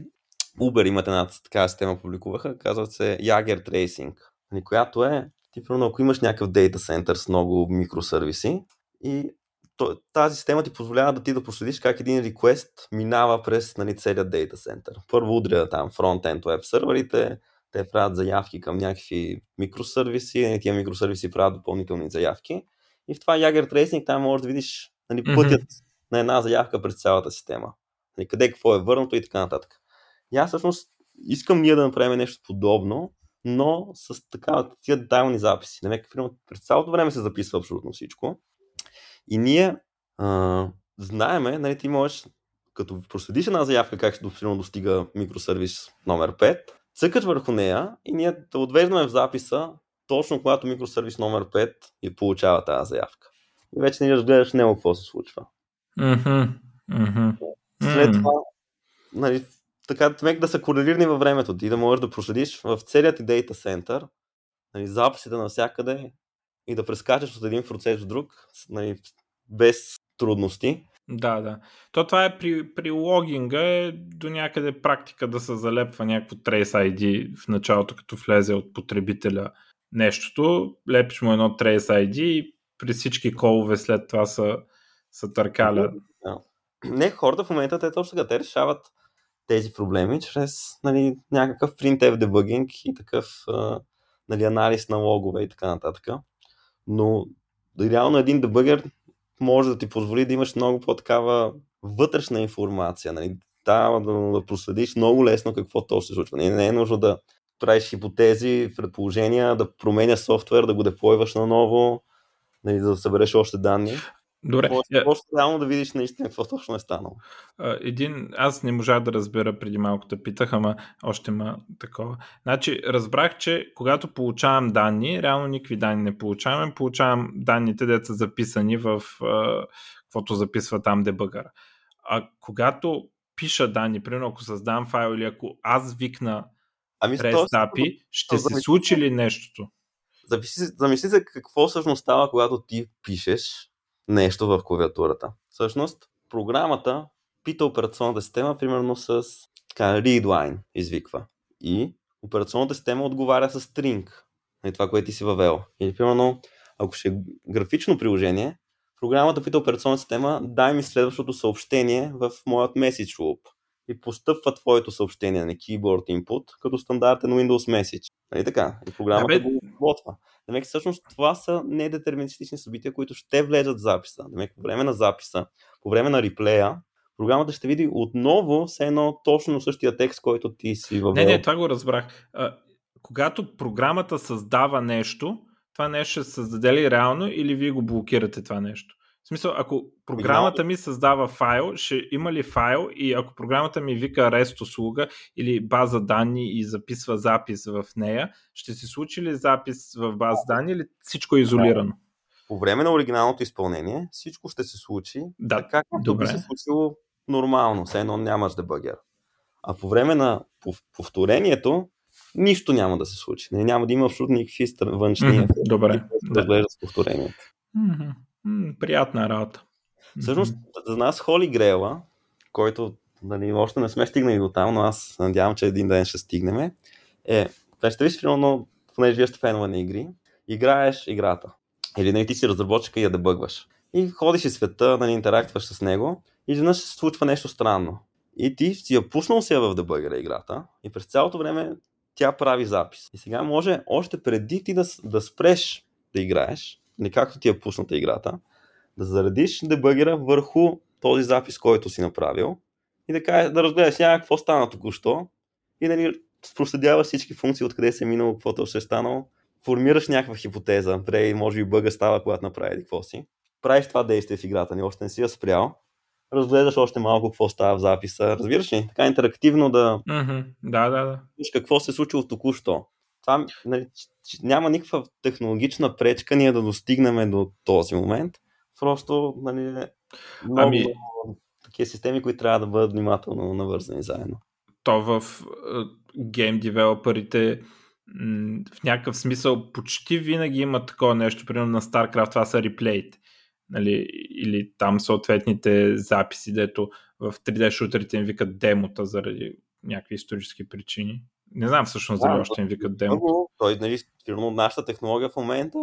Speaker 2: Uber имат една такава система, публикуваха, казва се Jagger Tracing, нали, която е, ти примерно, ако имаш някакъв дейта център с много микросервиси и тази система ти позволява да ти да проследиш как един request минава през нали, целият дейта център. Първо удря там фронт-енд веб серверите, те правят заявки към някакви микросервиси, и тия микросервиси правят допълнителни заявки. И в това Jagger Tracing там можеш да видиш нали, пътят mm-hmm. на една заявка през цялата система. Нали, къде какво е върнато и така нататък. И аз всъщност искам ние да направим нещо подобно, но с така тия детайлни записи. Намека, примерно, през цялото време се записва абсолютно всичко. И ние а, знаеме, нали, ти можеш, като проследиш една заявка, как се достига микросервис номер 5, цъкаш върху нея и ние те отвеждаме в записа точно когато микросервис номер 5 и получава тази заявка. И вече не разгледаш него какво се случва.
Speaker 1: Mm-hmm. Mm-hmm.
Speaker 2: След това, нали, така мек да са корелирани във времето ти да можеш да проследиш в целият ти дейта център нали, записите навсякъде и да прескачаш от един процес в друг нали, без трудности.
Speaker 1: Да, да. То това е при, при логинга е до някъде практика да се залепва някакво Trace ID в началото, като влезе от потребителя нещото, лепиш му едно Trace ID и при всички колове след това са, са търкаля.
Speaker 2: Да. Не, хората в момента те точно сега те решават тези проблеми чрез нали, някакъв printf дебъгинг и такъв нали, анализ на логове и така нататък. Но реално един дебъгер може да ти позволи да имаш много по-такава вътрешна информация. Нали? Да, да, да проследиш много лесно какво то се случва. Не, не е нужно да правиш хипотези, предположения, да променяш софтуер, да го деплойваш наново, нали, да събереш още данни.
Speaker 1: Добре.
Speaker 2: Може, може реално да видиш наистина какво точно е станало.
Speaker 1: Един, аз не можах да разбера преди малко да питах, ама още има такова. Значи, разбрах, че когато получавам данни, реално никакви данни не получавам, получавам данните, де са записани в каквото записва там дебъгъра. А когато пиша данни, примерно ако създам файл или ако аз викна ами, REST API, ще се случи ли нещото?
Speaker 2: Замисли се какво всъщност става, когато ти пишеш нещо в клавиатурата. Всъщност, програмата пита операционната система, примерно с така, read line извиква. И операционната система отговаря с string, на нали, това, което ти си въвел. Или, примерно, ако ще е графично приложение, програмата пита операционната система, дай ми следващото съобщение в моят message loop. И постъпва твоето съобщение на keyboard input като стандартен Windows message. Нали така? И програмата да, го готва. Демек, всъщност това са недетерминистични събития, които ще влезат в записа. Демек, по време на записа, по време на реплея, програмата ще види отново все едно точно същия текст, който ти си въвел.
Speaker 1: Не, не, това го разбрах. А, когато програмата създава нещо, това нещо ще се създаде ли реално или вие го блокирате това нещо? В смисъл, ако програмата ми създава файл, ще има ли файл и ако програмата ми вика REST услуга или база данни и записва запис в нея, ще се случи ли запис в база данни или всичко е изолирано?
Speaker 2: По време на оригиналното изпълнение всичко ще се случи да, така, както би се случило нормално, все едно нямаш дебъгер. А по време на повторението нищо няма да се случи. Не, няма да има абсолютно никакви външни mm-hmm,
Speaker 1: добре,
Speaker 2: да. повторението.
Speaker 1: Mm-hmm. М, приятна работа.
Speaker 2: Всъщност, за нас Холи Грела, който нали, още не сме стигнали до там, но аз надявам, че един ден ще стигнем, е, представи си, примерно, понеже вие сте фенове на игри, играеш играта. Или нали, ти си разработчик и я дебъгваш. И ходиш из света, нали, интерактваш с него и изведнъж се случва нещо странно. И ти си я пуснал си в дебъгера играта и през цялото време тя прави запис. И сега може още преди ти да, да спреш да играеш, не както ти е пусната играта, да заредиш дебъгера върху този запис, който си направил и да, кажеш, да разгледаш сега какво стана току-що и да ни проследяваш всички функции, откъде се е минало, какво точно е станало, формираш някаква хипотеза, пре, може би бъга става, когато направи какво си. Правиш това действие в играта, ни още не си я спрял, разгледаш още малко какво става в записа. Разбираш ли? Така интерактивно да.
Speaker 1: Mm-hmm. Да, да, да.
Speaker 2: Какво се е случило току-що това нали, няма никаква технологична пречка ние да достигнем до този момент. Просто нали, много, ами... такива системи, които трябва да бъдат внимателно навързани заедно.
Speaker 1: То в гейм девелоперите в някакъв смисъл почти винаги има такова нещо, примерно на StarCraft това са реплейт. Нали, или там съответните записи, дето в 3D шутерите им викат демота заради някакви исторически причини. Не знам всъщност дали да, още им викат демо. Много,
Speaker 2: той, нали, фирно, нашата технология в момента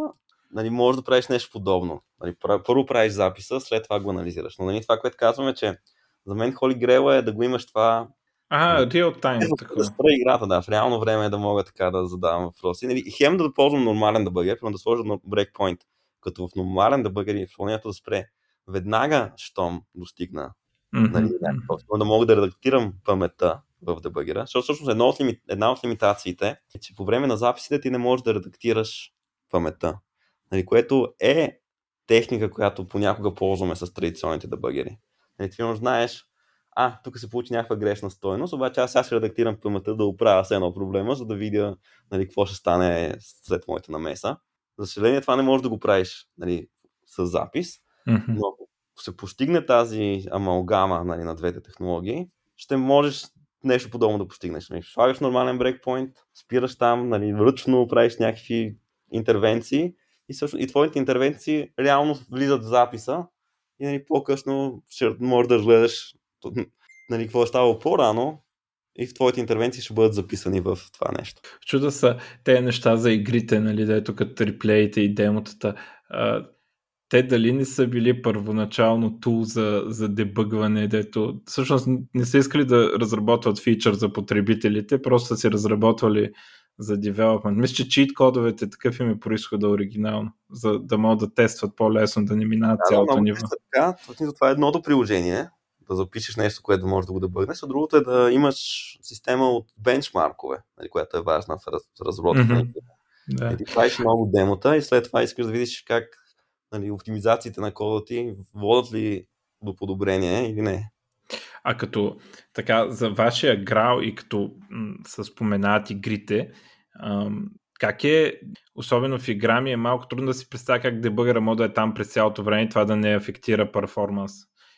Speaker 2: нали, може да правиш нещо подобно. Нали, първо правиш записа, след това го анализираш. Но нали, това, което казваме, че за мен Холи Грела е да го имаш това
Speaker 1: а, real time.
Speaker 2: Да, да спра играта, да, в реално време е да мога така да задавам въпроси. Нали, хем да ползвам нормален да бъгер, да сложа на брейкпоинт, като в нормален да бъгер и изпълнението да спре веднага, щом достигна. Mm-hmm. Нали, да, да мога да редактирам паметта в дебъгера, защото всъщност една от, лими... една от лимитациите е, че по време на записите ти не можеш да редактираш паметта, нали, което е техника, която понякога ползваме с традиционните дебъгери. Нали, ти знаеш, а, тук се получи някаква грешна стойност, обаче аз сега ще редактирам паметта да оправя с едно проблема, за да видя нали, какво ще стане след моята намеса. За съжаление, това не можеш да го правиш нали, с запис, mm-hmm. но ако се постигне тази амалгама нали, на двете технологии, ще можеш нещо подобно да постигнеш. Нали, слагаш нормален брейкпоинт, спираш там, нали, ръчно правиш някакви интервенции и, също, и твоите интервенции реално влизат в записа и нали, по-късно можеш да разгледаш нали, какво е ставало по-рано и в твоите интервенции ще бъдат записани в това нещо.
Speaker 1: Чуда са те неща за игрите, нали, да е тук триплеите и демотата те дали не са били първоначално тул за, за дебъгване, дето всъщност не са искали да разработват фичър за потребителите, просто са си разработвали за development. Мисля, че чит кодовете такъв им е происхода оригинално, за да могат да тестват по-лесно, да не минават
Speaker 2: Да,
Speaker 1: цялото ниво.
Speaker 2: е така. Това е едното приложение, да запишеш нещо, което да можеш да го дебъгнеш, а другото е да имаш система от бенчмаркове, нали, която е важна в, раз, в разработката.
Speaker 1: Мгм.
Speaker 2: Mm-hmm.
Speaker 1: Да.
Speaker 2: И ти правиш много демота и след това искаш да видиш как нали, оптимизациите на кода ти водят ли до подобрение или не.
Speaker 1: А като така за вашия грал и като м- са споменат игрите, ам, как е, особено в игра ми е малко трудно да си представя как дебъгъра може да е там през цялото време и това да не афектира перформанс.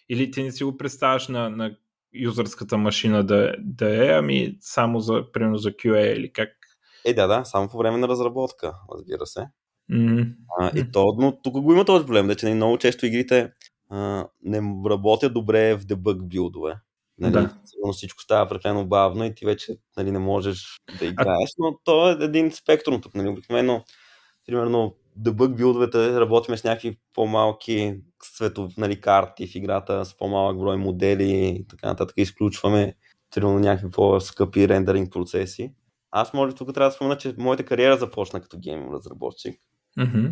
Speaker 1: Или ти не си го представяш на, на юзърската машина да, да е, ами само за, примерно за QA или как?
Speaker 2: Е, да, да, само по време на разработка, разбира се.
Speaker 1: М,
Speaker 2: А, и то, но тук го има този проблем, да, че много често игрите а, не работят добре в дебъг билдове. Нали,
Speaker 1: Да.
Speaker 2: Сигурно всичко става прекалено бавно и ти вече нали, не можеш да играеш, но то е един спектрум тук. Нали, обикновено, примерно, дебъг билдовете работиме с някакви по-малки светов, нали, карти в играта, с по-малък брой модели и така нататък. Изключваме примерно, някакви по-скъпи рендеринг процеси. Аз може тук трябва да спомена, че моята кариера започна като гейм разработчик.
Speaker 1: Мгм.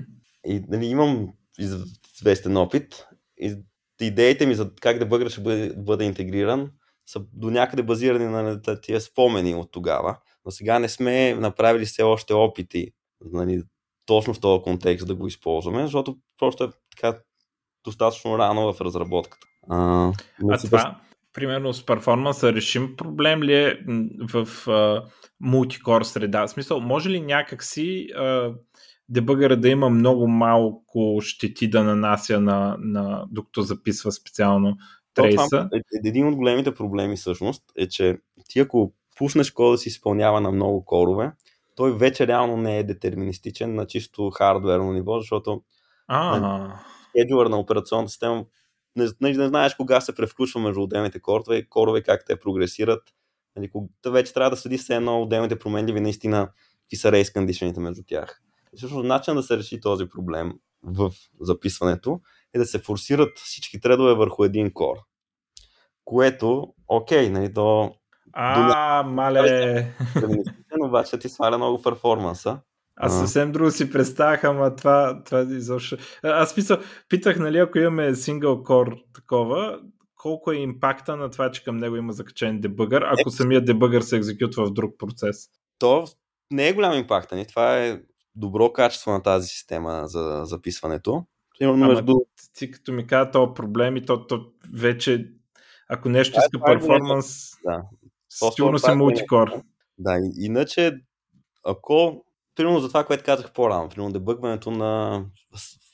Speaker 2: И нали, имам известен опит и идеите ми за как да бъгър ще бъде, бъде интегриран са до някъде базирани на тия спомени от тогава. Но сега не сме направили все още опити нали, точно в този контекст да го използваме, защото просто е така достатъчно рано в разработката. А,
Speaker 1: А това, примерно с перформанса, решим проблем ли е в а, мултикор среда? В смисъл, може ли някакси а, дебъгъра да има много малко щети да нанася на, на докато записва специално трейса?
Speaker 2: това е- Един от големите проблеми всъщност е, че ти ако пуснеш кода да си изпълнява на много корове, той вече реално не е детерминистичен на чисто хардверно ниво, защото
Speaker 1: А,
Speaker 2: scheduler на операционната система не, не, не знаеш кога се превключва между отделните корове, корове как те прогресират. Нали, вече трябва да следи все едно отделните променливи наистина какви са рейс между тях. Всъщност начин да се реши този проблем в записването е да се форсират всички тредове върху един кор. Което, окей, нали, то
Speaker 1: а, мале.
Speaker 2: Феминистичен, обаче ти сваля много перформанса.
Speaker 1: Аз съвсем друго си представях, ама това, това изобщо... А, Аз мисля, питах, нали, ако имаме сингъл кор такова, колко е импакта на това, че към него има закачен дебъгър, ако самият дебъгър се екзекютва в друг процес.
Speaker 2: То не е голям импакт. Нали? Това е добро качество на тази система за записването.
Speaker 1: Ама
Speaker 2: между...
Speaker 1: ти като ми каза този проблем и то, то вече, ако нещо иска
Speaker 2: е
Speaker 1: перформанс,
Speaker 2: Да.
Speaker 1: сигурно си
Speaker 2: е
Speaker 1: мултикор.
Speaker 2: Да, и- иначе, ако, примерно за това, което казах по-рано, примерно дебъгването на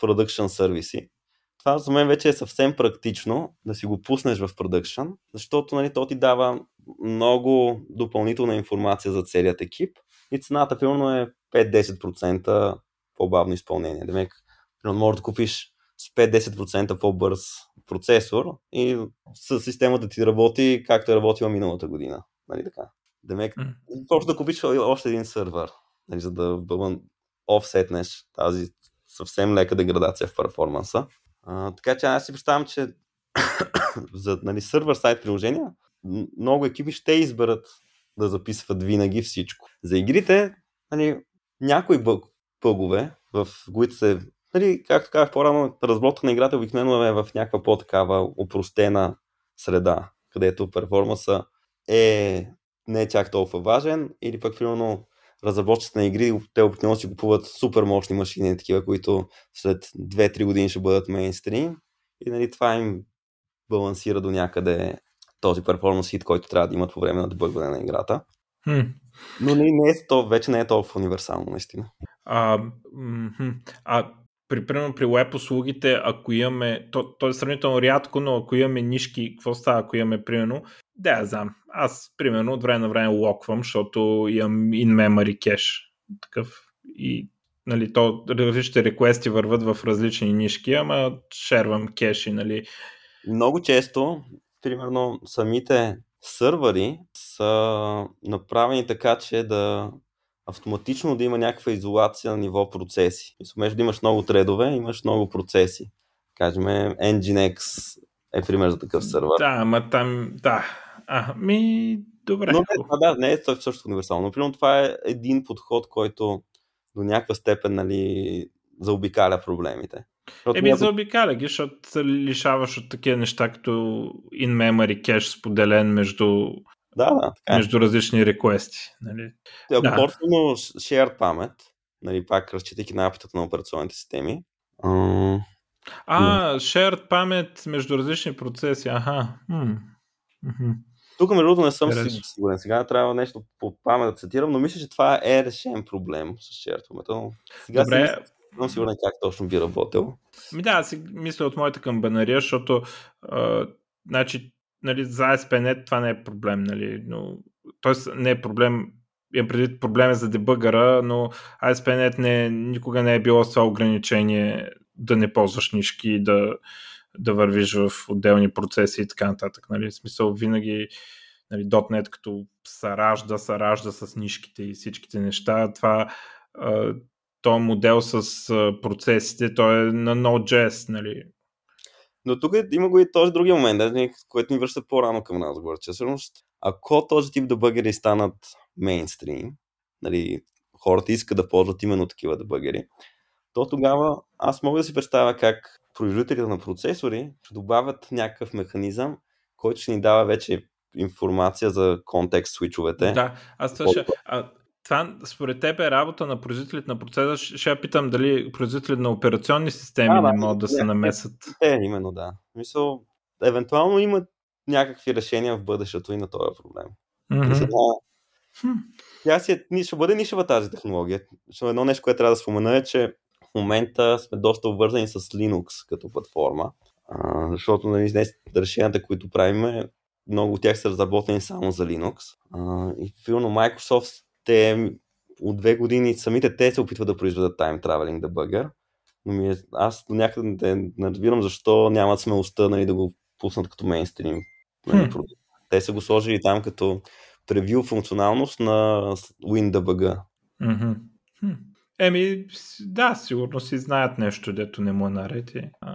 Speaker 2: production сервиси, това за мен вече е съвсем практично да си го пуснеш в продъкшн, защото нали, то ти дава много допълнителна информация за целият екип и цената примерно е 5-10% по-бавно изпълнение. Демек, можеш да купиш с 5-10% по-бърз процесор и с системата ти работи както е работила миналата година. Нали така? Демек,
Speaker 1: М.
Speaker 2: просто да купиш още един сървър, нали, за да офсетнеш тази съвсем лека деградация в перформанса. А, така че аз си представям, че за нали, сървър сайт приложения много екипи ще изберат да записват винаги всичко. За игрите, нали, някои бъг, бъгове, в които се, нали, както казах по-рано, разработка на играта обикновено е в някаква по-такава упростена среда, където перформанса е не е чак толкова важен, или пък, примерно, разработчиците на игри, те обикновено си купуват супер мощни машини, такива, които след 2-3 години ще бъдат мейнстрим. И нали, това им балансира до някъде този перформанс хит, който трябва да имат по време на дебъгване на играта.
Speaker 1: Хм.
Speaker 2: Но не, не е, то вече не е толкова универсално, наистина.
Speaker 1: А, а при, примерно при веб услугите, ако имаме, то, то е сравнително рядко, но ако имаме нишки, какво става, ако имаме примерно, да, я знам, аз примерно от време на време локвам, защото имам in-memory кеш, такъв и нали, то различните реквести върват в различни нишки, ама шервам кеши, нали.
Speaker 2: Много често, примерно, самите сървъри са направени така, че да автоматично да има някаква изолация на ниво процеси. Между да имаш много тредове, имаш много процеси. Кажем, Nginx е пример за такъв сървър.
Speaker 1: Да, ама там, да. А, ми, Добре.
Speaker 2: Но не, да, не е също универсално. Но, примерно, това е един подход, който до някаква степен нали, заобикаля проблемите.
Speaker 1: Защото Еми, някой... заобикаля ги, защото се лишаваш от такива неща, като in-memory кеш споделен между,
Speaker 2: да, да, така
Speaker 1: е. между различни реквести. Нали?
Speaker 2: Да, да. shared памет, нали, пак разчитайки на апитата на операционните системи.
Speaker 1: А, а shared памет между различни процеси, аха. М-
Speaker 2: тук, между другото, не съм Интересно. сигурен. Сега трябва нещо по памет да цитирам, но мисля, че това е решен проблем с шертването. Но сега Добре. Си, не съм сигурен как точно би работил.
Speaker 1: Ми да, аз мисля от моята камбанария, защото а, значи, нали, за ASP.NET това не е проблем, нали, но Тоест не е проблем, имам предвид проблем за дебъгъра, но ASP.NET не, никога не е било с това ограничение да не ползваш нишки, да, да вървиш в отделни процеси и така нататък. Нали? В смисъл винаги нали, .NET като се ражда, се ражда с нишките и всичките неща. Това то модел с процесите, той е на Node.js, нали?
Speaker 2: Но тук има го и този другия момент, да, който ни връща по-рано към разговор, че всъщност ако този тип дебъгери станат мейнстрим, нали, хората искат да ползват именно такива дебъгери, то тогава аз мога да си представя как производителите на процесори ще добавят някакъв механизъм, който ще ни дава вече информация за контекст свичовете.
Speaker 1: Да, аз това ще... А, това според теб е работа на производителите на процесора. Ще я питам дали производителите на операционни системи а, не могат да, да се намесат.
Speaker 2: Е, именно да. Мисъл, евентуално има някакви решения в бъдещето и на този проблем. Mm-hmm. Сега, тя си е, ще бъде нишева тази технология. Едно нещо, което трябва да спомена е, че в момента сме доста обвързани с Linux като платформа, а, защото нали, днес решенията, които правиме, много от тях са разработени само за Linux. А, и филно Microsoft, те от две години самите те се опитват да произведат Time Traveling Debugger, но ми е, аз до някъде не разбирам защо нямат смелостта нали, да го пуснат като мейнстрим. Нали, те са го сложили там като превю функционалност на WinDBG.
Speaker 1: Mm-hmm. Еми, да, сигурно си знаят нещо, дето не му е наред.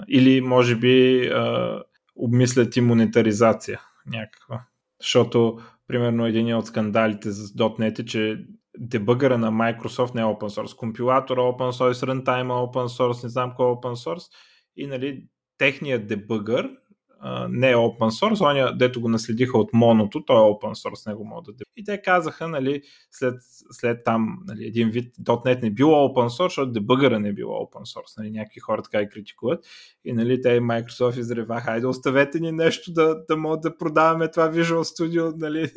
Speaker 1: Или, може би, а, обмислят и монетаризация някаква. Защото, примерно, един от скандалите с .NET е, че дебъгъра на Microsoft не е open source. Компилатора е open source, runtime е open source, не знам кой е open source. И, нали, техният дебъгър не е open source, оня, дето го наследиха от моното, той е open source, него могат да И те казаха, нали, след, след там нали, един вид .NET не било open source, защото дебъгъра не било open source. Нали, някакви хора така и критикуват. И нали, те и Microsoft изреваха, хайде оставете ни нещо да, да могат да продаваме това Visual Studio, нали,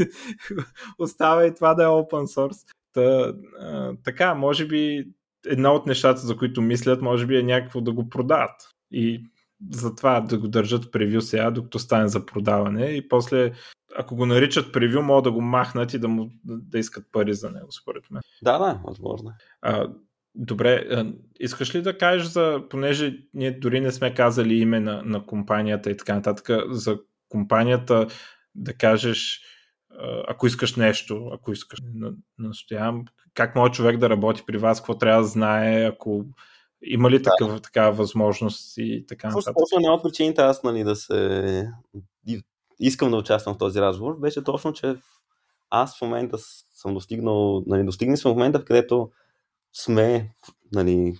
Speaker 1: остава и това да е open source. Та, а, така, може би една от нещата, за които мислят, може би е някакво да го продават. И затова да го държат превю сега, докато стане за продаване и после ако го наричат превю, могат да го махнат и да, му, да искат пари за него, според мен.
Speaker 2: Да, да, възможно. Е.
Speaker 1: А, добре, искаш ли да кажеш за, понеже ние дори не сме казали име на, на компанията и така нататък, за компанията да кажеш, ако искаш нещо, ако искаш, настоявам, как може човек да работи при вас, какво трябва да знае, ако има ли такъв, да. такава възможност и така нататък?
Speaker 2: Точно една от причините аз нали, да се искам да участвам в този разговор беше точно, че аз в момента съм достигнал, нали, достигнали сме в момента, в където сме нали,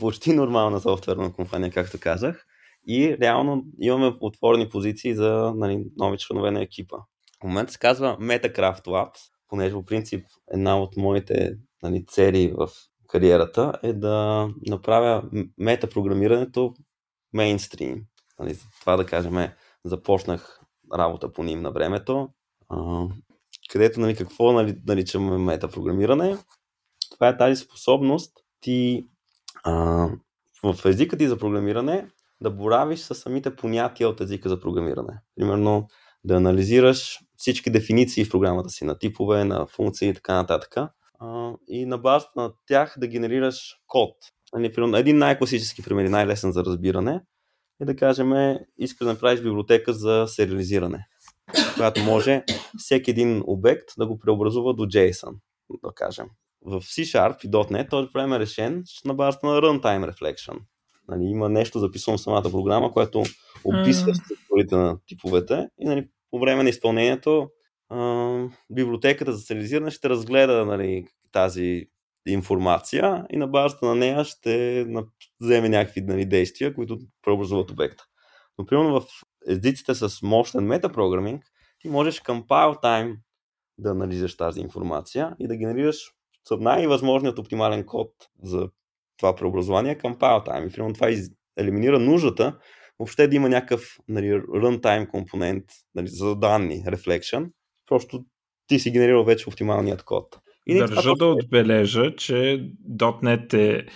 Speaker 2: почти нормална софтуерна компания, както казах, и реално имаме отворени позиции за нали, нови членове на екипа. В момента се казва Metacraft Labs, понеже по принцип една от моите нали, цели в кариерата е да направя метапрограмирането мейнстрим. Нали, това да кажем, започнах работа по ним на времето, където нали, какво нали, наричаме метапрограмиране. Това е тази способност ти в езика ти за програмиране да боравиш с самите понятия от езика за програмиране. Примерно да анализираш всички дефиниции в програмата си на типове, на функции и така нататък и на базата на тях да генерираш код. Нали, един най-класически пример, най-лесен за разбиране е да кажем, искаш да направиш библиотека за сериализиране, която може всеки един обект да го преобразува до JSON, да кажем. В C-Sharp и .NET този проблем е решен на базата на Runtime Reflection. Нали, има нещо записано в самата програма, което описва структурите на типовете и нали, по време на изпълнението библиотеката за сериализиране ще разгледа нали, тази информация и на базата на нея ще вземе някакви нали, действия, които преобразуват обекта. Но примерно в езиците с мощен метапрограминг, ти можеш compile time да анализираш тази информация и да генерираш най-възможният оптимален код за това преобразование compile time. И примерно това елиминира нуждата въобще да има някакъв нали, runtime компонент нали, за данни, reflection. Просто ти си генерирал вече оптималният код.
Speaker 1: И Държа това, да отбележа, че .NET е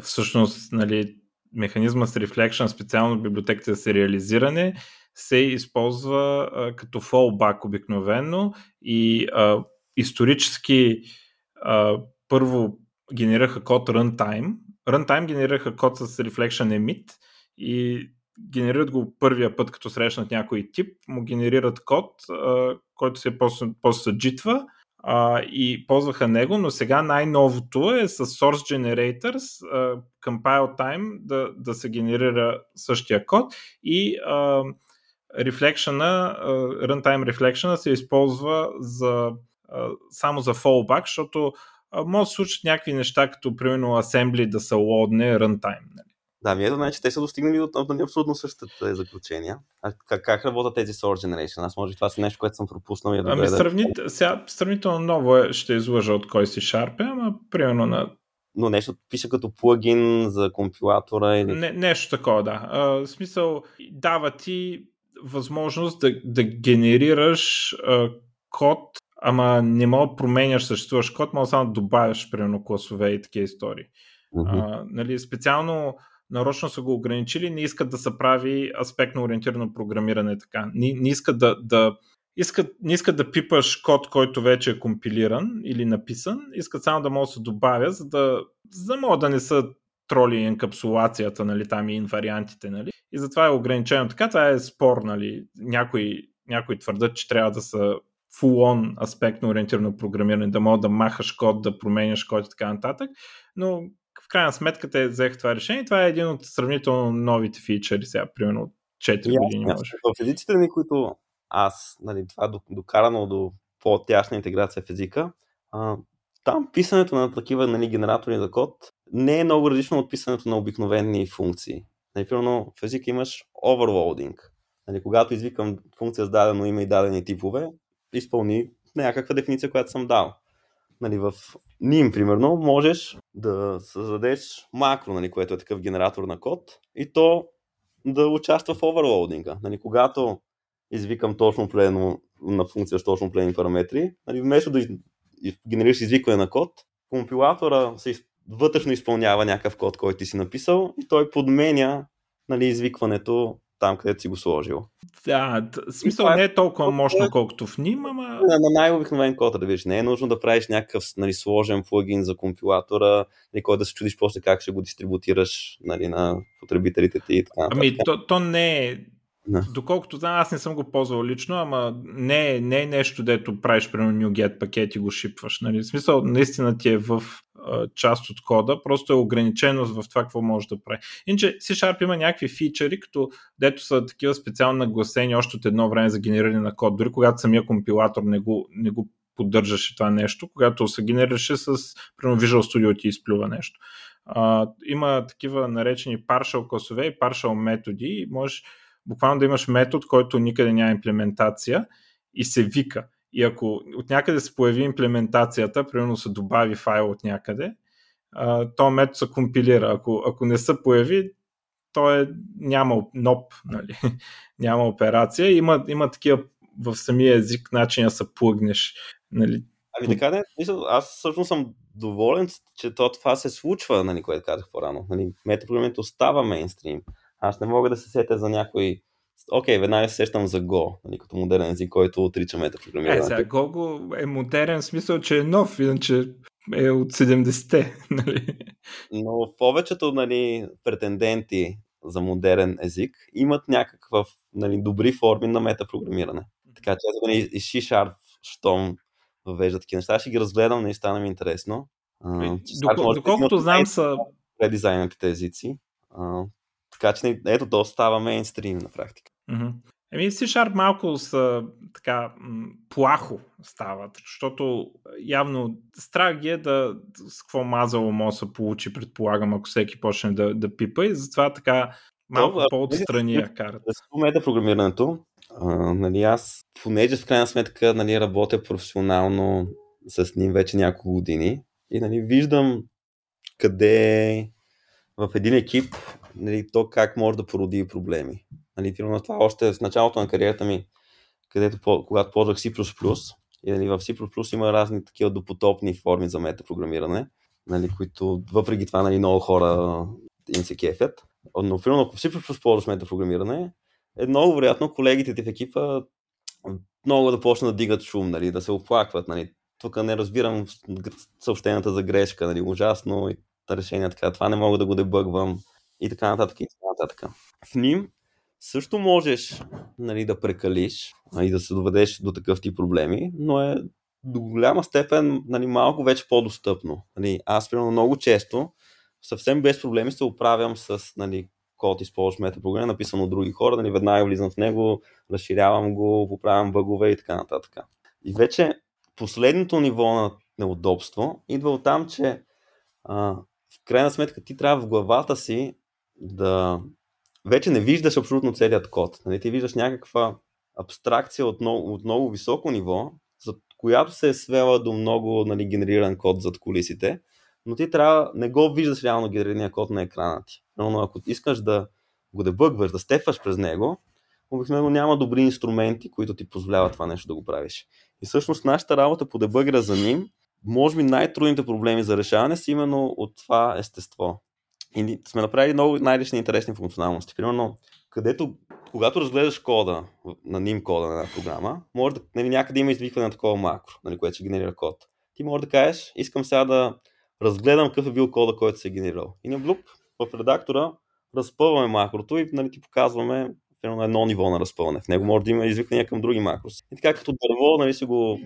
Speaker 1: всъщност нали, механизма с Reflection, специално библиотеката за сериализиране, се използва а, като fallback обикновено и а, исторически а, първо генерираха код runtime. Runtime генерираха код с Reflection Emit и генерират го първия път, като срещнат някой тип, му генерират код, а, който се после, после а, и ползваха него, но сега най-новото е с Source Generators, а, compile time да, да се генерира същия код и а, Reflection, runtime reflection се използва за, само за fallback, защото може да случат някакви неща, като примерно assembly да се лодне runtime. Нали?
Speaker 2: Да, ми ето, че те са достигнали до, до, до абсолютно същите заключения. А как, как работят тези Source Generation? Аз може би това си нещо, което съм пропуснал и
Speaker 1: да Ами сравнит, сега, сравнително ново е, ще излъжа от кой си шарпе, ама примерно на
Speaker 2: но нещо пише като плагин за компилатора или...
Speaker 1: Не, нещо такова, да. А, в смисъл, дава ти възможност да, да генерираш а, код, ама не мога да променяш съществуващ код, мога само да добавяш, примерно, класове и такива истории. Uh-huh. А, нали, специално нарочно са го ограничили, не искат да се прави аспектно ориентирано програмиране така. Не, не искат да, да искат, не искат да пипаш код, който вече е компилиран или написан, искат само да могат да се добавя, за да, за да могат да не са троли енкапсулацията, нали, там и инвариантите, нали. И затова е ограничено така. Това е спор, нали. Някои, някои твърдат, че трябва да са full-on аспектно ориентирано програмиране, да мога да махаш код, да променяш код и така нататък. Но в крайна сметка те взеха това решение. Това е един от сравнително новите фичъри сега, примерно от 4 yeah, години. Може.
Speaker 2: В езиците ми, които аз, нали, това докарано до по-тясна интеграция в езика, а, там писането на такива нали, генератори за код не е много различно от писането на обикновени функции. Нали, примерно в езика имаш overloading. Нали, когато извикам функция с дадено име и дадени типове, изпълни някаква дефиниция, която съм дал. Нали, в NIM, примерно, можеш да създадеш макро, нали, което е такъв генератор на код и то да участва в оверлоудинга. Нали, когато извикам точно определено на функция с точно определени параметри, нали, вместо да генерираш извикване на код, компилатора се вътрешно изпълнява някакъв код, който ти си написал и той подменя нали, извикването там, където си го сложил.
Speaker 1: Да, в смисъл не е толкова мощно, колкото в NIM, ама...
Speaker 2: На, на най-обикновен код, да видиш. Не е нужно да правиш някакъв нали, сложен плагин за компилатора, нали, който да се чудиш после как ще го дистрибутираш нали, на потребителите ти и така.
Speaker 1: Ами, то, то не е да. Доколкото знам, аз не съм го ползвал лично, ама не, е, не е нещо, дето правиш примерно NuGet пакет и го шипваш. Нали? В смисъл, наистина ти е в част от кода, просто е ограничено в това какво може да прави. Иначе C-Sharp има някакви фичери, като дето са такива специално нагласени още от едно време за генериране на код, дори когато самия компилатор не го, не го поддържаше това нещо, когато се генерираше с примерно Visual Studio ти изплюва нещо. А, има такива наречени partial класове и partial методи и можеш буквално да имаш метод, който никъде няма имплементация и се вика. И ако от някъде се появи имплементацията, примерно се добави файл от някъде, то метод се компилира. Ако, ако не се появи, то е, няма ноп, нали? няма операция. Има, има такива в самия език начин да се плъгнеш. Нали?
Speaker 2: Ами така не, аз всъщност съм доволен, че то, това се случва, нали, което казах по-рано. Нали, метапрограмирането става мейнстрим. Аз не мога да се сетя за някой Окей, okay, веднага се сещам за Go, нали, като модерен език, който отрича метапрограмиране.
Speaker 1: Е, сега Go е модерен в смисъл, че е нов, иначе е от 70-те. Нали?
Speaker 2: Но повечето нали, претенденти за модерен език имат някаква нали, добри форми на метапрограмиране. Така че аз нали, и C-Sharp, щом въвежда такива неща, ще ги разгледам, не стана ми интересно.
Speaker 1: Доколкото знам са...
Speaker 2: Редизайнатите езици. Така че ето то става мейнстрим на практика.
Speaker 1: Mm-hmm. Еми, C-Sharp малко са така плахо стават, защото явно страх ги е да с какво мазало да се получи, предполагам, ако всеки почне да, да пипа и затова така малко
Speaker 2: То,
Speaker 1: по-отстрани я карат.
Speaker 2: За мета програмирането, а, нали, аз, понеже в крайна сметка нали, работя професионално с ним вече няколко години и нали, виждам къде в един екип нали, то как може да породи проблеми. Нали, на това още в началото на кариерата ми, където, когато ползвах C++, и нали, в C++ има разни такива допотопни форми за метапрограмиране, нали, които въпреки това нали, много хора им се кефят. Но, примерно, ако в C++ ползваш метапрограмиране, е много вероятно колегите ти в екипа много да почнат да дигат шум, нали, да се оплакват. Нали. Тук не разбирам съобщенията за грешка, нали, ужасно и решение така, това не мога да го дебъгвам и така нататък и така нататък. В ним също можеш нали, да прекалиш и да се доведеш до такъв тип проблеми, но е до голяма степен нали, малко вече по-достъпно. Нали, аз, примерно, много често съвсем без проблеми се оправям с нали, код, използваш метапрограма, написано от други хора, нали, веднага влизам в него, разширявам го, поправям бъгове и така нататък. И вече последното ниво на неудобство идва от там, че а, в крайна сметка ти трябва в главата си да вече не виждаш абсолютно целият код. Нали? Ти виждаш някаква абстракция от много, от много високо ниво, за която се е свела до много нали, генериран код зад колисите, но ти трябва, не го виждаш реално генерирания код на екрана ти. Но ако искаш да го дебъгваш, да стефаш през него, обикновено няма добри инструменти, които ти позволяват това нещо да го правиш. И всъщност нашата работа по дебъгера за ним, може би най-трудните проблеми за решаване са именно от това естество. И сме направили много най-лични интересни функционалности. Примерно, където, когато разгледаш кода на ним кода на една програма, може да, нали, някъде има извикване на такова макро, нали, което ще генерира код. Ти може да кажеш, искам сега да разгледам какъв е бил кода, който се е генерирал. И на блуп в редактора разпъваме макрото и нали, ти показваме на едно ниво на разпъване. В него може да има извиквания към други макроси. И така като дърво нали, си го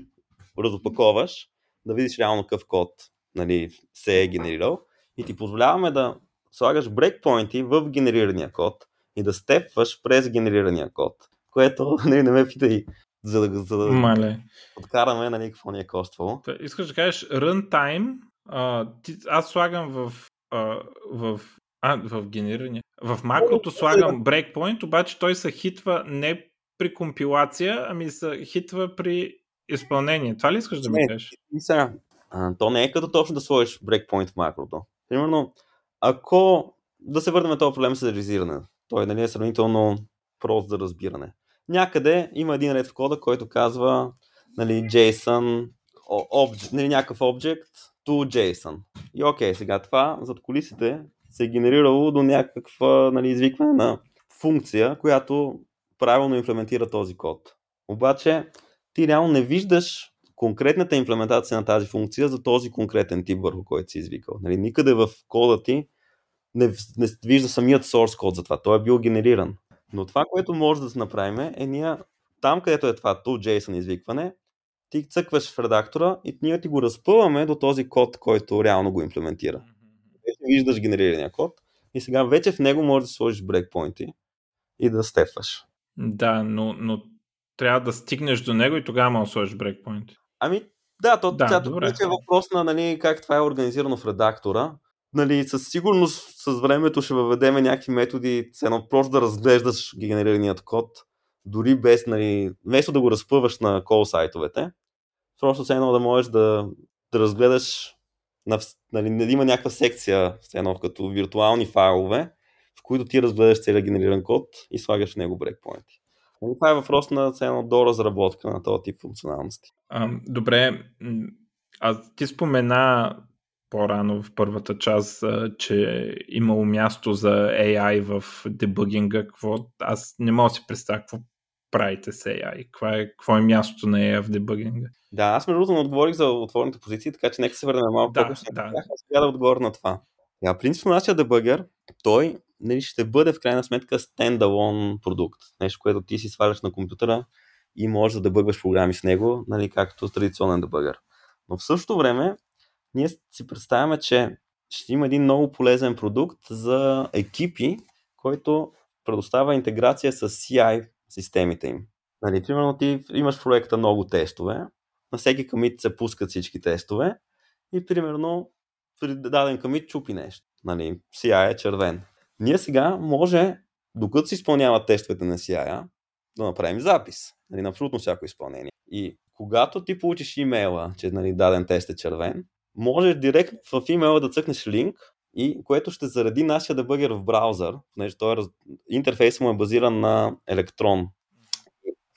Speaker 2: разопаковаш, да видиш реално какъв код нали, се е генерирал и ти позволяваме да слагаш брейкпоинти в генерирания код и да степваш през генерирания код, което не, не ме питай за да, за да
Speaker 1: Мале.
Speaker 2: откараме нали, какво ни е коствало.
Speaker 1: Та, искаш да кажеш runtime, а, ти, аз слагам в, а, в, а, в генериране. В макрото слагам breakpoint, обаче той се хитва не при компилация, ами се хитва при изпълнение. Това ли искаш да ми кажеш?
Speaker 2: И сега, а, то не е като точно да сложиш breakpoint в макрото. Примерно, ако да се върнем на този проблем с сервизиране, той нали, е сравнително прост за разбиране. Някъде има един ред в кода, който казва нали, JSON, object, нали, някакъв object to JSON. И окей, сега това зад колисите се е генерирало до някаква нали, извикване на функция, която правилно имплементира този код. Обаче ти реално не виждаш конкретната имплементация на тази функция за този конкретен тип, върху който си извикал. Нали, никъде в кода ти не, не вижда самият source код за това. Той е бил генериран. Но това, което може да се направим е ние там, където е това JSON извикване, ти цъкваш в редактора и ние ти го разпъваме до този код, който реално го имплементира. Вече виждаш генерирания код и сега вече в него можеш да сложиш брейкпоинти и да стефваш.
Speaker 1: Да, но, но трябва да стигнеш до него и тогава може да сложиш брейкпоинти.
Speaker 2: Ами, да, то
Speaker 1: Да,
Speaker 2: тя вече е въпрос на нали, как това е организирано в редактора. Нали, със сигурност с времето ще въведеме някакви методи, все едно просто да разглеждаш генерираният код, дори без, нали, вместо да го разпъваш на кол сайтовете, просто все едно да можеш да, да разгледаш, на, нали, да има някаква секция, все едно като виртуални файлове, в които ти разгледаш целият генериран код и слагаш в него брейкпоинти. Нали, Това е въпрос на едно до разработка на този тип функционалности.
Speaker 1: А, добре, а ти спомена по-рано в първата част, а, че имало място за AI в дебъгинга. Какво? Аз не мога да си представя какво правите с AI. Какво е, какво е мястото на AI в дебъгинга?
Speaker 2: Да, аз между другото отговорих за отворените позиции, така че нека се върнем малко
Speaker 1: Да,
Speaker 2: по-късно.
Speaker 1: да.
Speaker 2: Бях сега да отговоря на това. Ja, принципно нашия дебъгър, той нали, ще бъде в крайна сметка стендалон продукт. Нещо, което ти си сваляш на компютъра и можеш да дебъгваш програми с него, нали, както традиционен дебъгър. Но в същото време ние си представяме, че ще има един много полезен продукт за екипи, който предоставя интеграция с CI системите им. Нали, примерно ти имаш проекта много тестове, на всеки камит се пускат всички тестове и примерно при даден камит чупи нещо. Нали, CI е червен. Ние сега може, докато се изпълняват тестовете на CI, да направим запис нали, на абсолютно всяко изпълнение. И когато ти получиш имейла, че нали, даден тест е червен, можеш директно в имейла да цъкнеш линк, и което ще заради нашия дебъгер в браузър, понеже той е, интерфейсът му е базиран на електрон.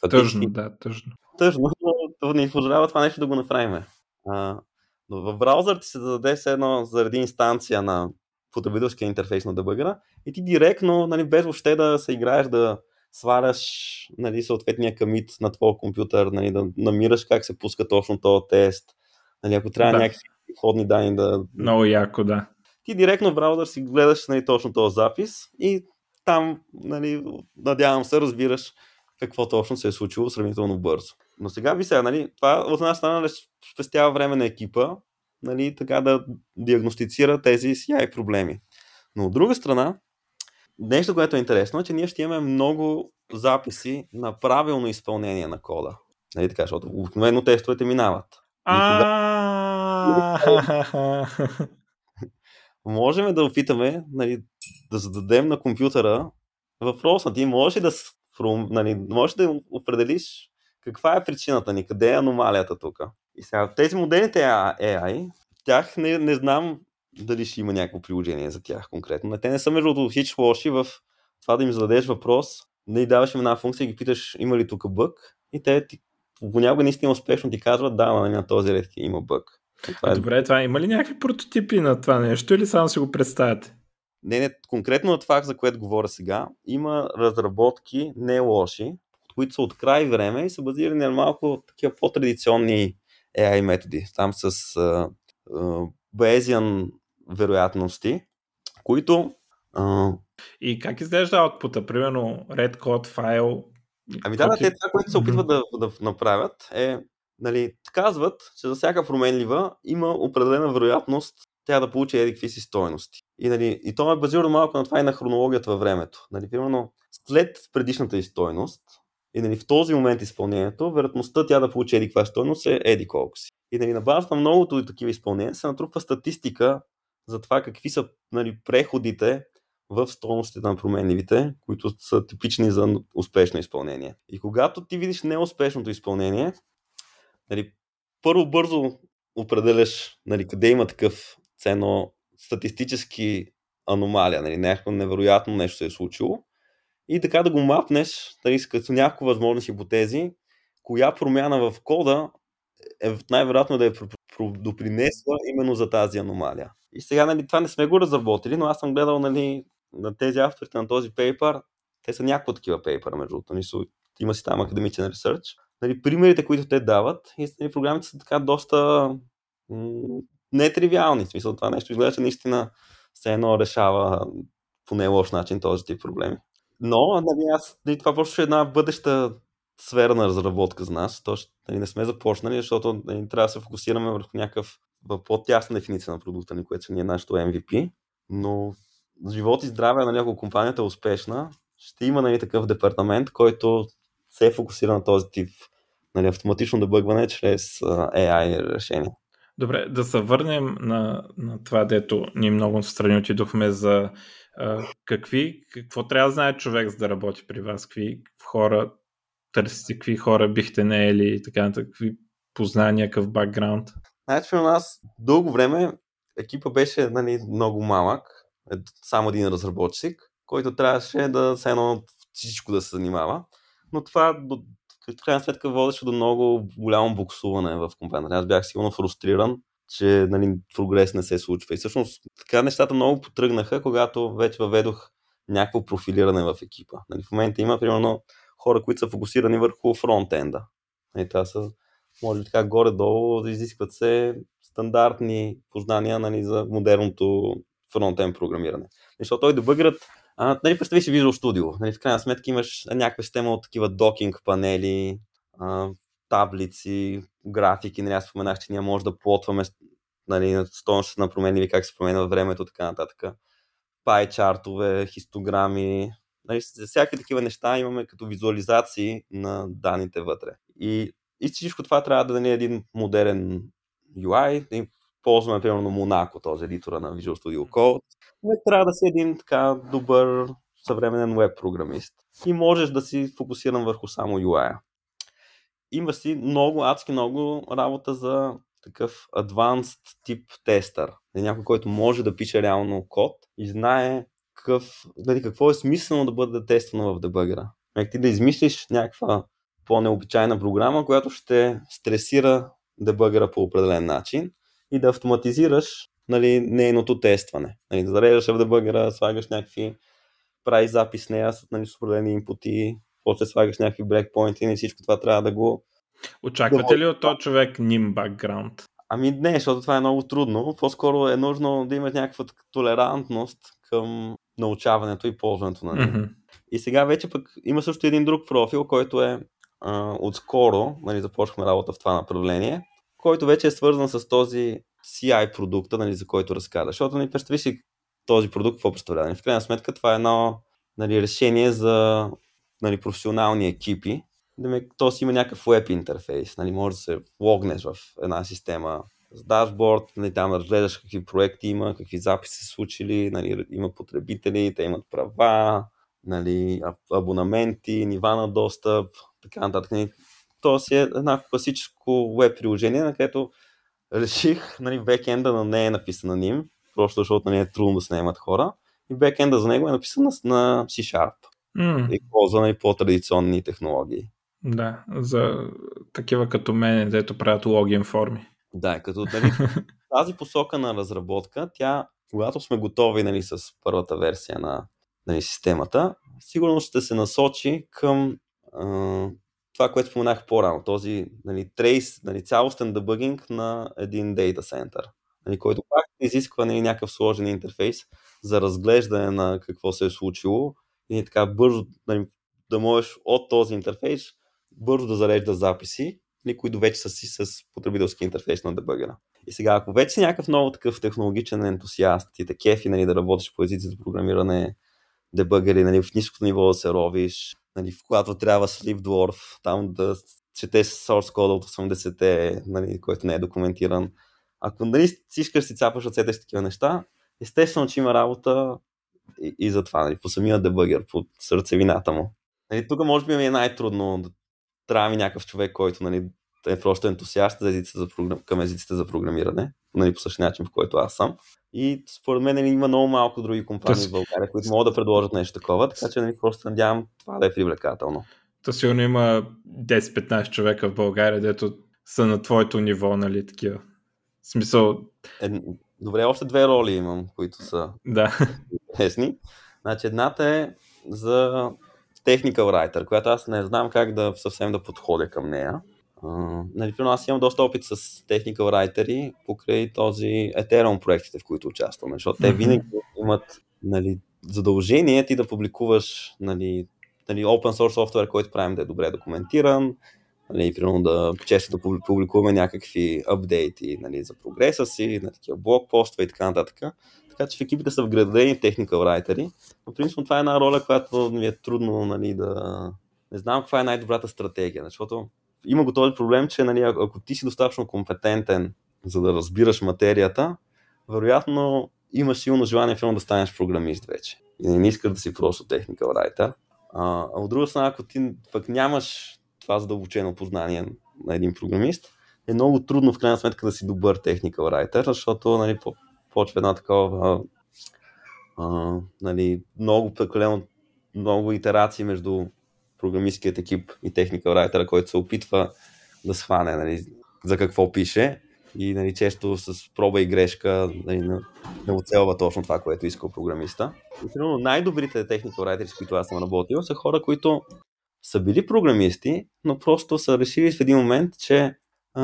Speaker 1: Тъжно, да, тъжно.
Speaker 2: Тъжно, но не позволява това нещо да го направим. А, но в браузър ти се даде се едно заради инстанция на потребителския интерфейс на дебъгера и ти директно, нали, без въобще да се играеш да сваляш нали, съответния камит на твоя компютър, нали, да намираш как се пуска точно този тест. Нали, ако трябва да. някакви входни данни да...
Speaker 1: Много яко, да.
Speaker 2: Ти директно в браузър си гледаш нали, точно този запис и там, нали, надявам се, разбираш какво точно се е случило сравнително бързо. Но сега ви сега, нали, това от една страна нали, спестява време на екипа, нали, така да диагностицира тези CI проблеми. Но от друга страна, нещо, което е интересно, е, че ние ще имаме много записи на правилно изпълнение на кода. Нали така, защото обикновено тестовете минават. Можем да опитаме нали, да зададем на компютъра въпрос на ти можеш да, нали, можеш да определиш каква е причината ни, къде е аномалията тук. И сега тези моделите AI, тях не, не знам дали ще има някакво приложение за тях конкретно. Те не са между другото хич лоши в това да им зададеш въпрос, да и даваш им една функция и ги питаш има ли тук бък и те ти, понякога наистина успешно ти казват да, нали, на този ред има бък.
Speaker 1: Това е... Добре, това има ли някакви прототипи на това нещо или само си го представяте?
Speaker 2: Не, не, конкретно на това, за което говоря сега, има разработки не лоши, които са от край време и са базирани на малко такива по-традиционни AI методи. Там с uh, uh, Bayesian вероятности, които... Uh...
Speaker 1: И как изглежда output Примерно Red Code файл?
Speaker 2: Ами да, те това, което се опитват да, да направят е, нали, казват, че за всяка променлива има определена вероятност тя да получи едикви си стойности. И, нали, и то е базирано малко на това и на хронологията във времето. Нали, примерно, след предишната и стойност, и нали, в този момент изпълнението, вероятността тя да получи еди каква стойност е еди колко си. И нали, на базата на многото и такива изпълнения се натрупва статистика за това какви са нали, преходите в стойностите на променливите, които са типични за успешно изпълнение. И когато ти видиш неуспешното изпълнение, нали, първо бързо определяш нали, къде има такъв ценно статистически аномалия, нали, някакво невероятно нещо се е случило и така да го мапнеш нали, като някакво възможни хипотези, коя промяна в кода е най-вероятно да е допринесла именно за тази аномалия. И сега нали, това не сме го разработили, но аз съм гледал нали, на тези авторите на този пейпер, те са някакво такива пейпера, между другото, има си там академичен ресърч. Нали, примерите, които те дават, и нали, програмите са така доста нетривиални. В смисъл това нещо изглежда наистина все едно решава по не лош начин този тип проблеми. Но, нали, аз, нали, това просто е една бъдеща сфера на разработка за нас. То, нали, не сме започнали, защото нали, трябва да се фокусираме върху някакъв по-тясна дефиниция на продукта ни, което ни е нашото MVP. Но живот и здраве, нали, ако компанията е успешна, ще има нали, такъв департамент, който се фокусира на този тип нали, автоматично дебъгване чрез AI решение.
Speaker 1: Добре, да се върнем на, на това, дето ние много страни отидохме за а, какви, какво трябва да знае човек за да работи при вас, какви хора търсите, какви хора бихте наели и така нататък, какви познания, какъв бакграунд?
Speaker 2: Значи у нас дълго време екипа беше нали, много малък, е, само един разработчик, който трябваше да се едно всичко да се занимава. Но това в крайна сметка водеше до много голямо буксуване в компанията. Аз бях силно фрустриран, че нали, прогрес не се случва. И всъщност така нещата много потръгнаха, когато вече въведох някакво профилиране в екипа. Нали, в момента има, примерно, хора, които са фокусирани върху фронтенда. Нали, това са, може би така горе-долу, изискват се стандартни познания нали, за модерното фронтен програмиране. Защото той дебъгърът а, нали, представи си Visual Studio. Нали, в крайна сметка имаш някаква система от такива докинг панели, а, таблици, графики. Нали, аз споменах, че ние може да плотваме нали, стоеността на променливи, как се променя времето, така нататък. Пай чартове, хистограми, нали, за всяки такива неща имаме като визуализации на данните вътре. И, и всичко това трябва да даде един модерен UI. Ползваме, примерно, Monaco, този едитора на Visual Studio Code. Не трябва да си един така добър съвременен веб програмист. И можеш да си фокусиран върху само UI. Има си много, адски много работа за такъв advanced тип тестър. Някой, който може да пише реално код и знае какъв, дали, какво е смислено да бъде тествано в дебъгъра. Як ти да измислиш някаква по-необичайна програма, която ще стресира дебъгъра по определен начин и да автоматизираш нали, нейното тестване. Нали, да зареждаш в дебъгъра, слагаш някакви прави запис с нея с нали, определени инпути, после слагаш някакви брекпоинти и всичко това трябва да го
Speaker 1: Очаквате ли от този човек ним бакграунд?
Speaker 2: Ами не, защото това е много трудно. По-скоро е нужно да имаш някаква толерантност към научаването и ползването на него. Mm-hmm. И сега вече пък има също един друг профил, който е а, отскоро, нали, започнахме работа в това направление, който вече е свързан с този CI продукта, нали, за който разказа. Защото нали, представи си този продукт какво представлява. Нали, в крайна сметка това е едно нали, решение за нали, професионални екипи, то си има някакъв веб интерфейс. Нали, може да се логнеш в една система с дашборд, нали, там да разгледаш какви проекти има, какви записи са случили, нали, има потребители, те имат права, нали, абонаменти, нива на достъп, така нататък. То си е едно класическо веб приложение, на което реших, нали, бекенда на не е написан на ним, просто защото не е трудно да се наемат хора. И бекенда за него е написан на C-Sharp. Mm. И ползва нали, по-традиционни технологии.
Speaker 1: Да, за такива като мен, дето правят логин форми.
Speaker 2: Да, като нали, тази посока на разработка, тя, когато сме готови нали, с първата версия на нали, системата, сигурно ще се насочи към това, което споменах по-рано, този нали, трейс, нали, цялостен дебъгинг на един дейта център, нали, който пак изисква нали, някакъв сложен интерфейс за разглеждане на какво се е случило и така бързо нали, да можеш от този интерфейс бързо да зарежда записи, нали, които вече са си с потребителски интерфейс на дебъгера. И сега, ако вече си някакъв много такъв технологичен ентусиаст и те кефи нали, да работиш по езици за програмиране, дебъгери, нали, в ниското ниво да се ровиш, нали, когато трябва Sleep Dwarf, там да четеш source кода от 80-те, нали, който не е документиран. Ако нали, си искаш си цапаш от такива неща, естествено, че има работа и, и за това, нали, по самия дебъгер, по сърцевината му. Нали, тук може би ми е най-трудно да трябва ми някакъв човек, който нали, е просто ентусиаст за езиците за програм... към езиците за програмиране, нали, по същия начин, в който аз съм. И според мен нали, има много малко други компании Тъс... в България, които могат да предложат нещо такова, така че нали, просто надявам това да е привлекателно.
Speaker 1: То сигурно има 10-15 човека в България, дето са на твоето ниво, нали, такива. В смисъл...
Speaker 2: Е, добре, още две роли имам, които са
Speaker 1: да.
Speaker 2: интересни. Значи едната е за technical writer, която аз не знам как да съвсем да подходя към нея. Uh, нали, аз имам доста опит с technical writeri покрай този Ethereum проектите, в които участвам, защото mm-hmm. те винаги имат нали, задължение ти да публикуваш нали, нали, open source софтуер, който правим да е добре документиран, нали, примерно да често да публикуваме някакви апдейти нали, за прогреса си, на такива блокпостове и така нататък. Така че в екипите са вградени technical writeri, но принципно това е една роля, която ми е трудно нали, да... Не знам каква е най-добрата стратегия, защото има го този проблем, че нали, ако ти си достатъчно компетентен, за да разбираш материята, вероятно имаш силно желание филм да станеш програмист вече. И не искаш да си просто technical writer. А, а от друга страна, ако ти пък нямаш това задълбочено познание на един програмист, е много трудно в крайна сметка да си добър technical writer, защото нали, почва една такова а, нали, много прекалено много итерации между програмистският екип и техника райтера, който се опитва да схване нали, за какво пише и нали, често с проба и грешка нали, не оцелва точно това, което иска програмиста. И най-добрите техника райтери, с които аз съм работил, са хора, които са били програмисти, но просто са решили в един момент, че а,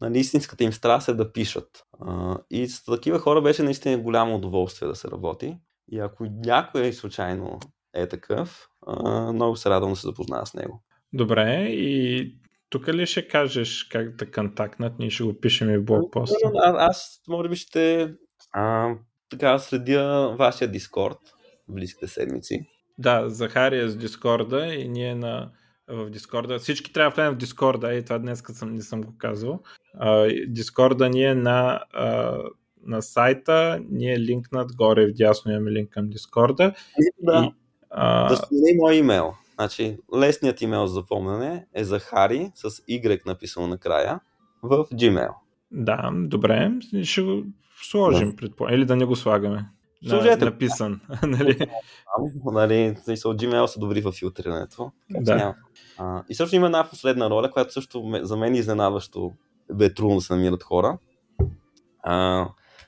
Speaker 2: нали, истинската им страст е да пишат. А, и с такива хора беше наистина голямо удоволствие да се работи. И ако някой случайно е такъв, а, много се радвам да се запозная с него.
Speaker 1: Добре, и тук ли ще кажеш как да контактнат? Ние ще го пишем и в блокпост.
Speaker 2: А, аз може би ще а, така следя вашия Дискорд в близките седмици.
Speaker 1: Да, Захари е с Дискорда и ние на, в Дискорда. Всички трябва да влезем в Дискорда и това днес съм, не съм го казвал. Дискорда ни е на, а, на сайта, ни е линкнат горе в дясно имаме линк към Дискорда.
Speaker 2: Да, и, а... да спомени мой имейл. Значи, лесният имейл за запомнене е Захари с Y написано накрая в Gmail.
Speaker 1: Да, добре. Ще го сложим, да. предполагам. Или да не го слагаме.
Speaker 2: Служете.
Speaker 1: Написан. нали?
Speaker 2: нали, смисъл, Gmail са добри в филтрирането.
Speaker 1: Да.
Speaker 2: А, и също има една последна роля, която също за мен е изненадващо бе трудно да се намират хора. А,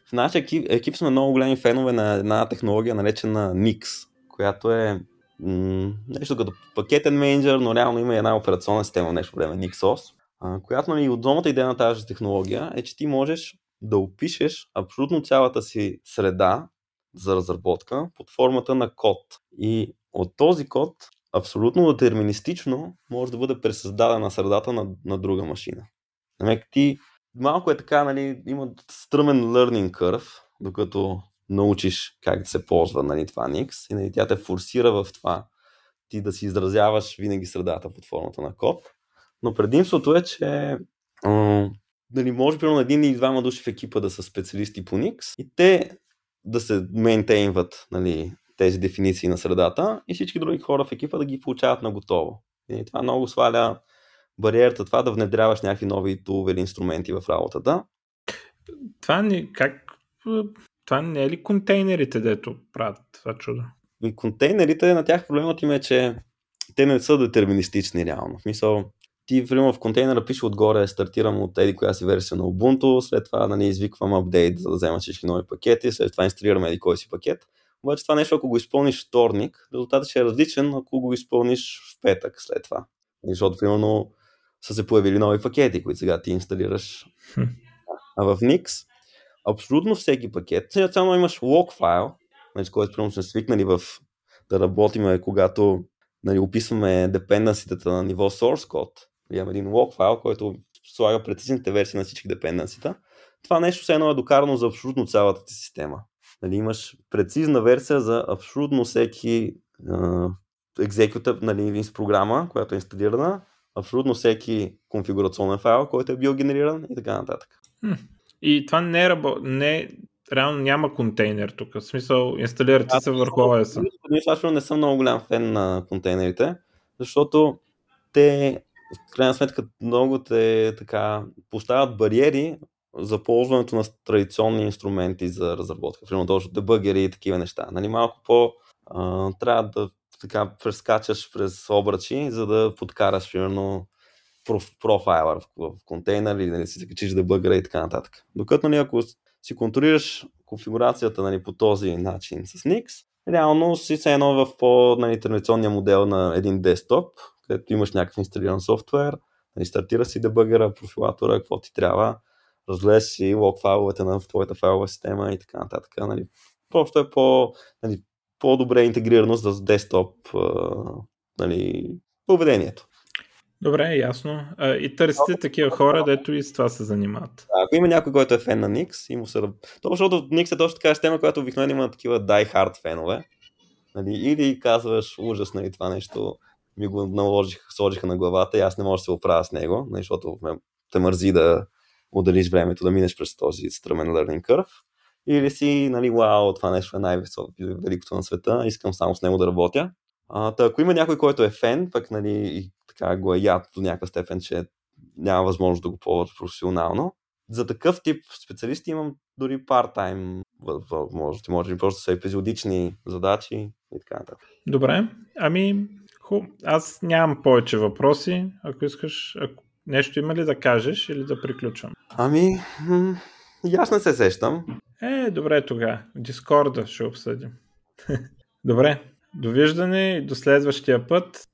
Speaker 2: в нашия екип, екип сме много големи фенове на една технология, наречена Nix, която е м- нещо като пакетен менеджер, но реално има една операционна система в нещо време, NixOS, а, която нали, отделната идея на тази технология е, че ти можеш да опишеш абсолютно цялата си среда за разработка под формата на код. И от този код абсолютно детерминистично може да бъде пресъздадена средата на, на друга машина. Намек ти малко е така, нали, има стръмен learning curve, докато научиш как да се ползва нали, това Nix и нали, тя те форсира в това ти да си изразяваш винаги средата под формата на код. Но предимството е, че м- нали, може примерно един или двама души в екипа да са специалисти по Nix и те да се мейнтейнват нали, тези дефиниции на средата и всички други хора в екипа да ги получават на готово. И това много сваля бариерата това да внедряваш някакви нови тулове или инструменти в работата.
Speaker 1: Това не, как, това не е ли контейнерите, дето правят това чудо?
Speaker 2: И контейнерите, на тях проблемът им е, че те не са детерминистични реално. В смисъл, ти, примерно, в контейнера пише отгоре, стартирам от еди коя си версия на Ubuntu, след това нали, извиквам апдейт, за да взема всички нови пакети, след това инсталирам еди кой си пакет. Обаче това нещо, ако го изпълниш вторник, резултатът ще е различен, ако го изпълниш в петък след това. Защото, примерно, са се появили нови пакети, които сега ти инсталираш. А в Nix, абсолютно всеки пакет, само имаш log файл, нали, с който примерно сме свикнали в, да работиме, когато нали, описваме депенденсите на ниво source code. Имаме един log файл, който слага прецизните версии на всички депенденсита. Това нещо все едно е докарано за абсолютно цялата ти система. Нали, имаш прецизна версия за абсолютно всеки екзекютъв нали, програма, която е инсталирана, абсолютно всеки конфигурационен файл, който е бил генериран и така нататък.
Speaker 1: И това не е рабо... не, реално няма контейнер тук. В смисъл, инсталирате се върху OS.
Speaker 2: Аз не съм много голям фен на контейнерите, защото те в крайна сметка много те така поставят бариери за ползването на традиционни инструменти за разработка, примерно точно дебъгери и такива неща. Нали, малко по а, трябва да така прескачаш през обръчи, за да подкараш, примерно, профайла в, контейнер или нали, си закачиш дебъгъра и така нататък. Докато нали, ако си контролираш конфигурацията нали, по този начин с Nix, реално си се едно в по-традиционния нали, модел на един десктоп, където имаш някакъв инсталиран софтуер, нали, стартира си дебъгъра, профилатора, какво ти трябва, разгледаш си лог файловете на твоята файлова система и така нататък. Нали. Просто е по, нали, по-добре интегрирано с десктоп нали, поведението.
Speaker 1: Добре, ясно. и търсите такива хора, дето и с това се занимават.
Speaker 2: Ако има някой, който е фен на Nix, и му се... То, защото Nix е точно така система, която обикновено има такива die-hard фенове. Нали? Или казваш, ужас, нали, това нещо ми го наложих, сложиха на главата и аз не мога да се оправя с него, нали, защото ме, те мързи да отделиш времето да минеш през този стръмен learning curve. Или си, нали, вау, това нещо е най-великото на света, искам само с него да работя. А, ако има някой, който е фен, пък нали, и така го е яд до някаква степен, че няма възможност да го ползват професионално, за такъв тип специалисти имам дори part-time възможности, може би просто са епизодични задачи и така нататък.
Speaker 1: Добре, ами ху, аз нямам повече въпроси, ако искаш, ако нещо има ли да кажеш или да приключвам?
Speaker 2: Ами, м- не се сещам.
Speaker 1: Е, добре тогава. Дискорда ще обсъдим. добре, довиждане и до следващия път.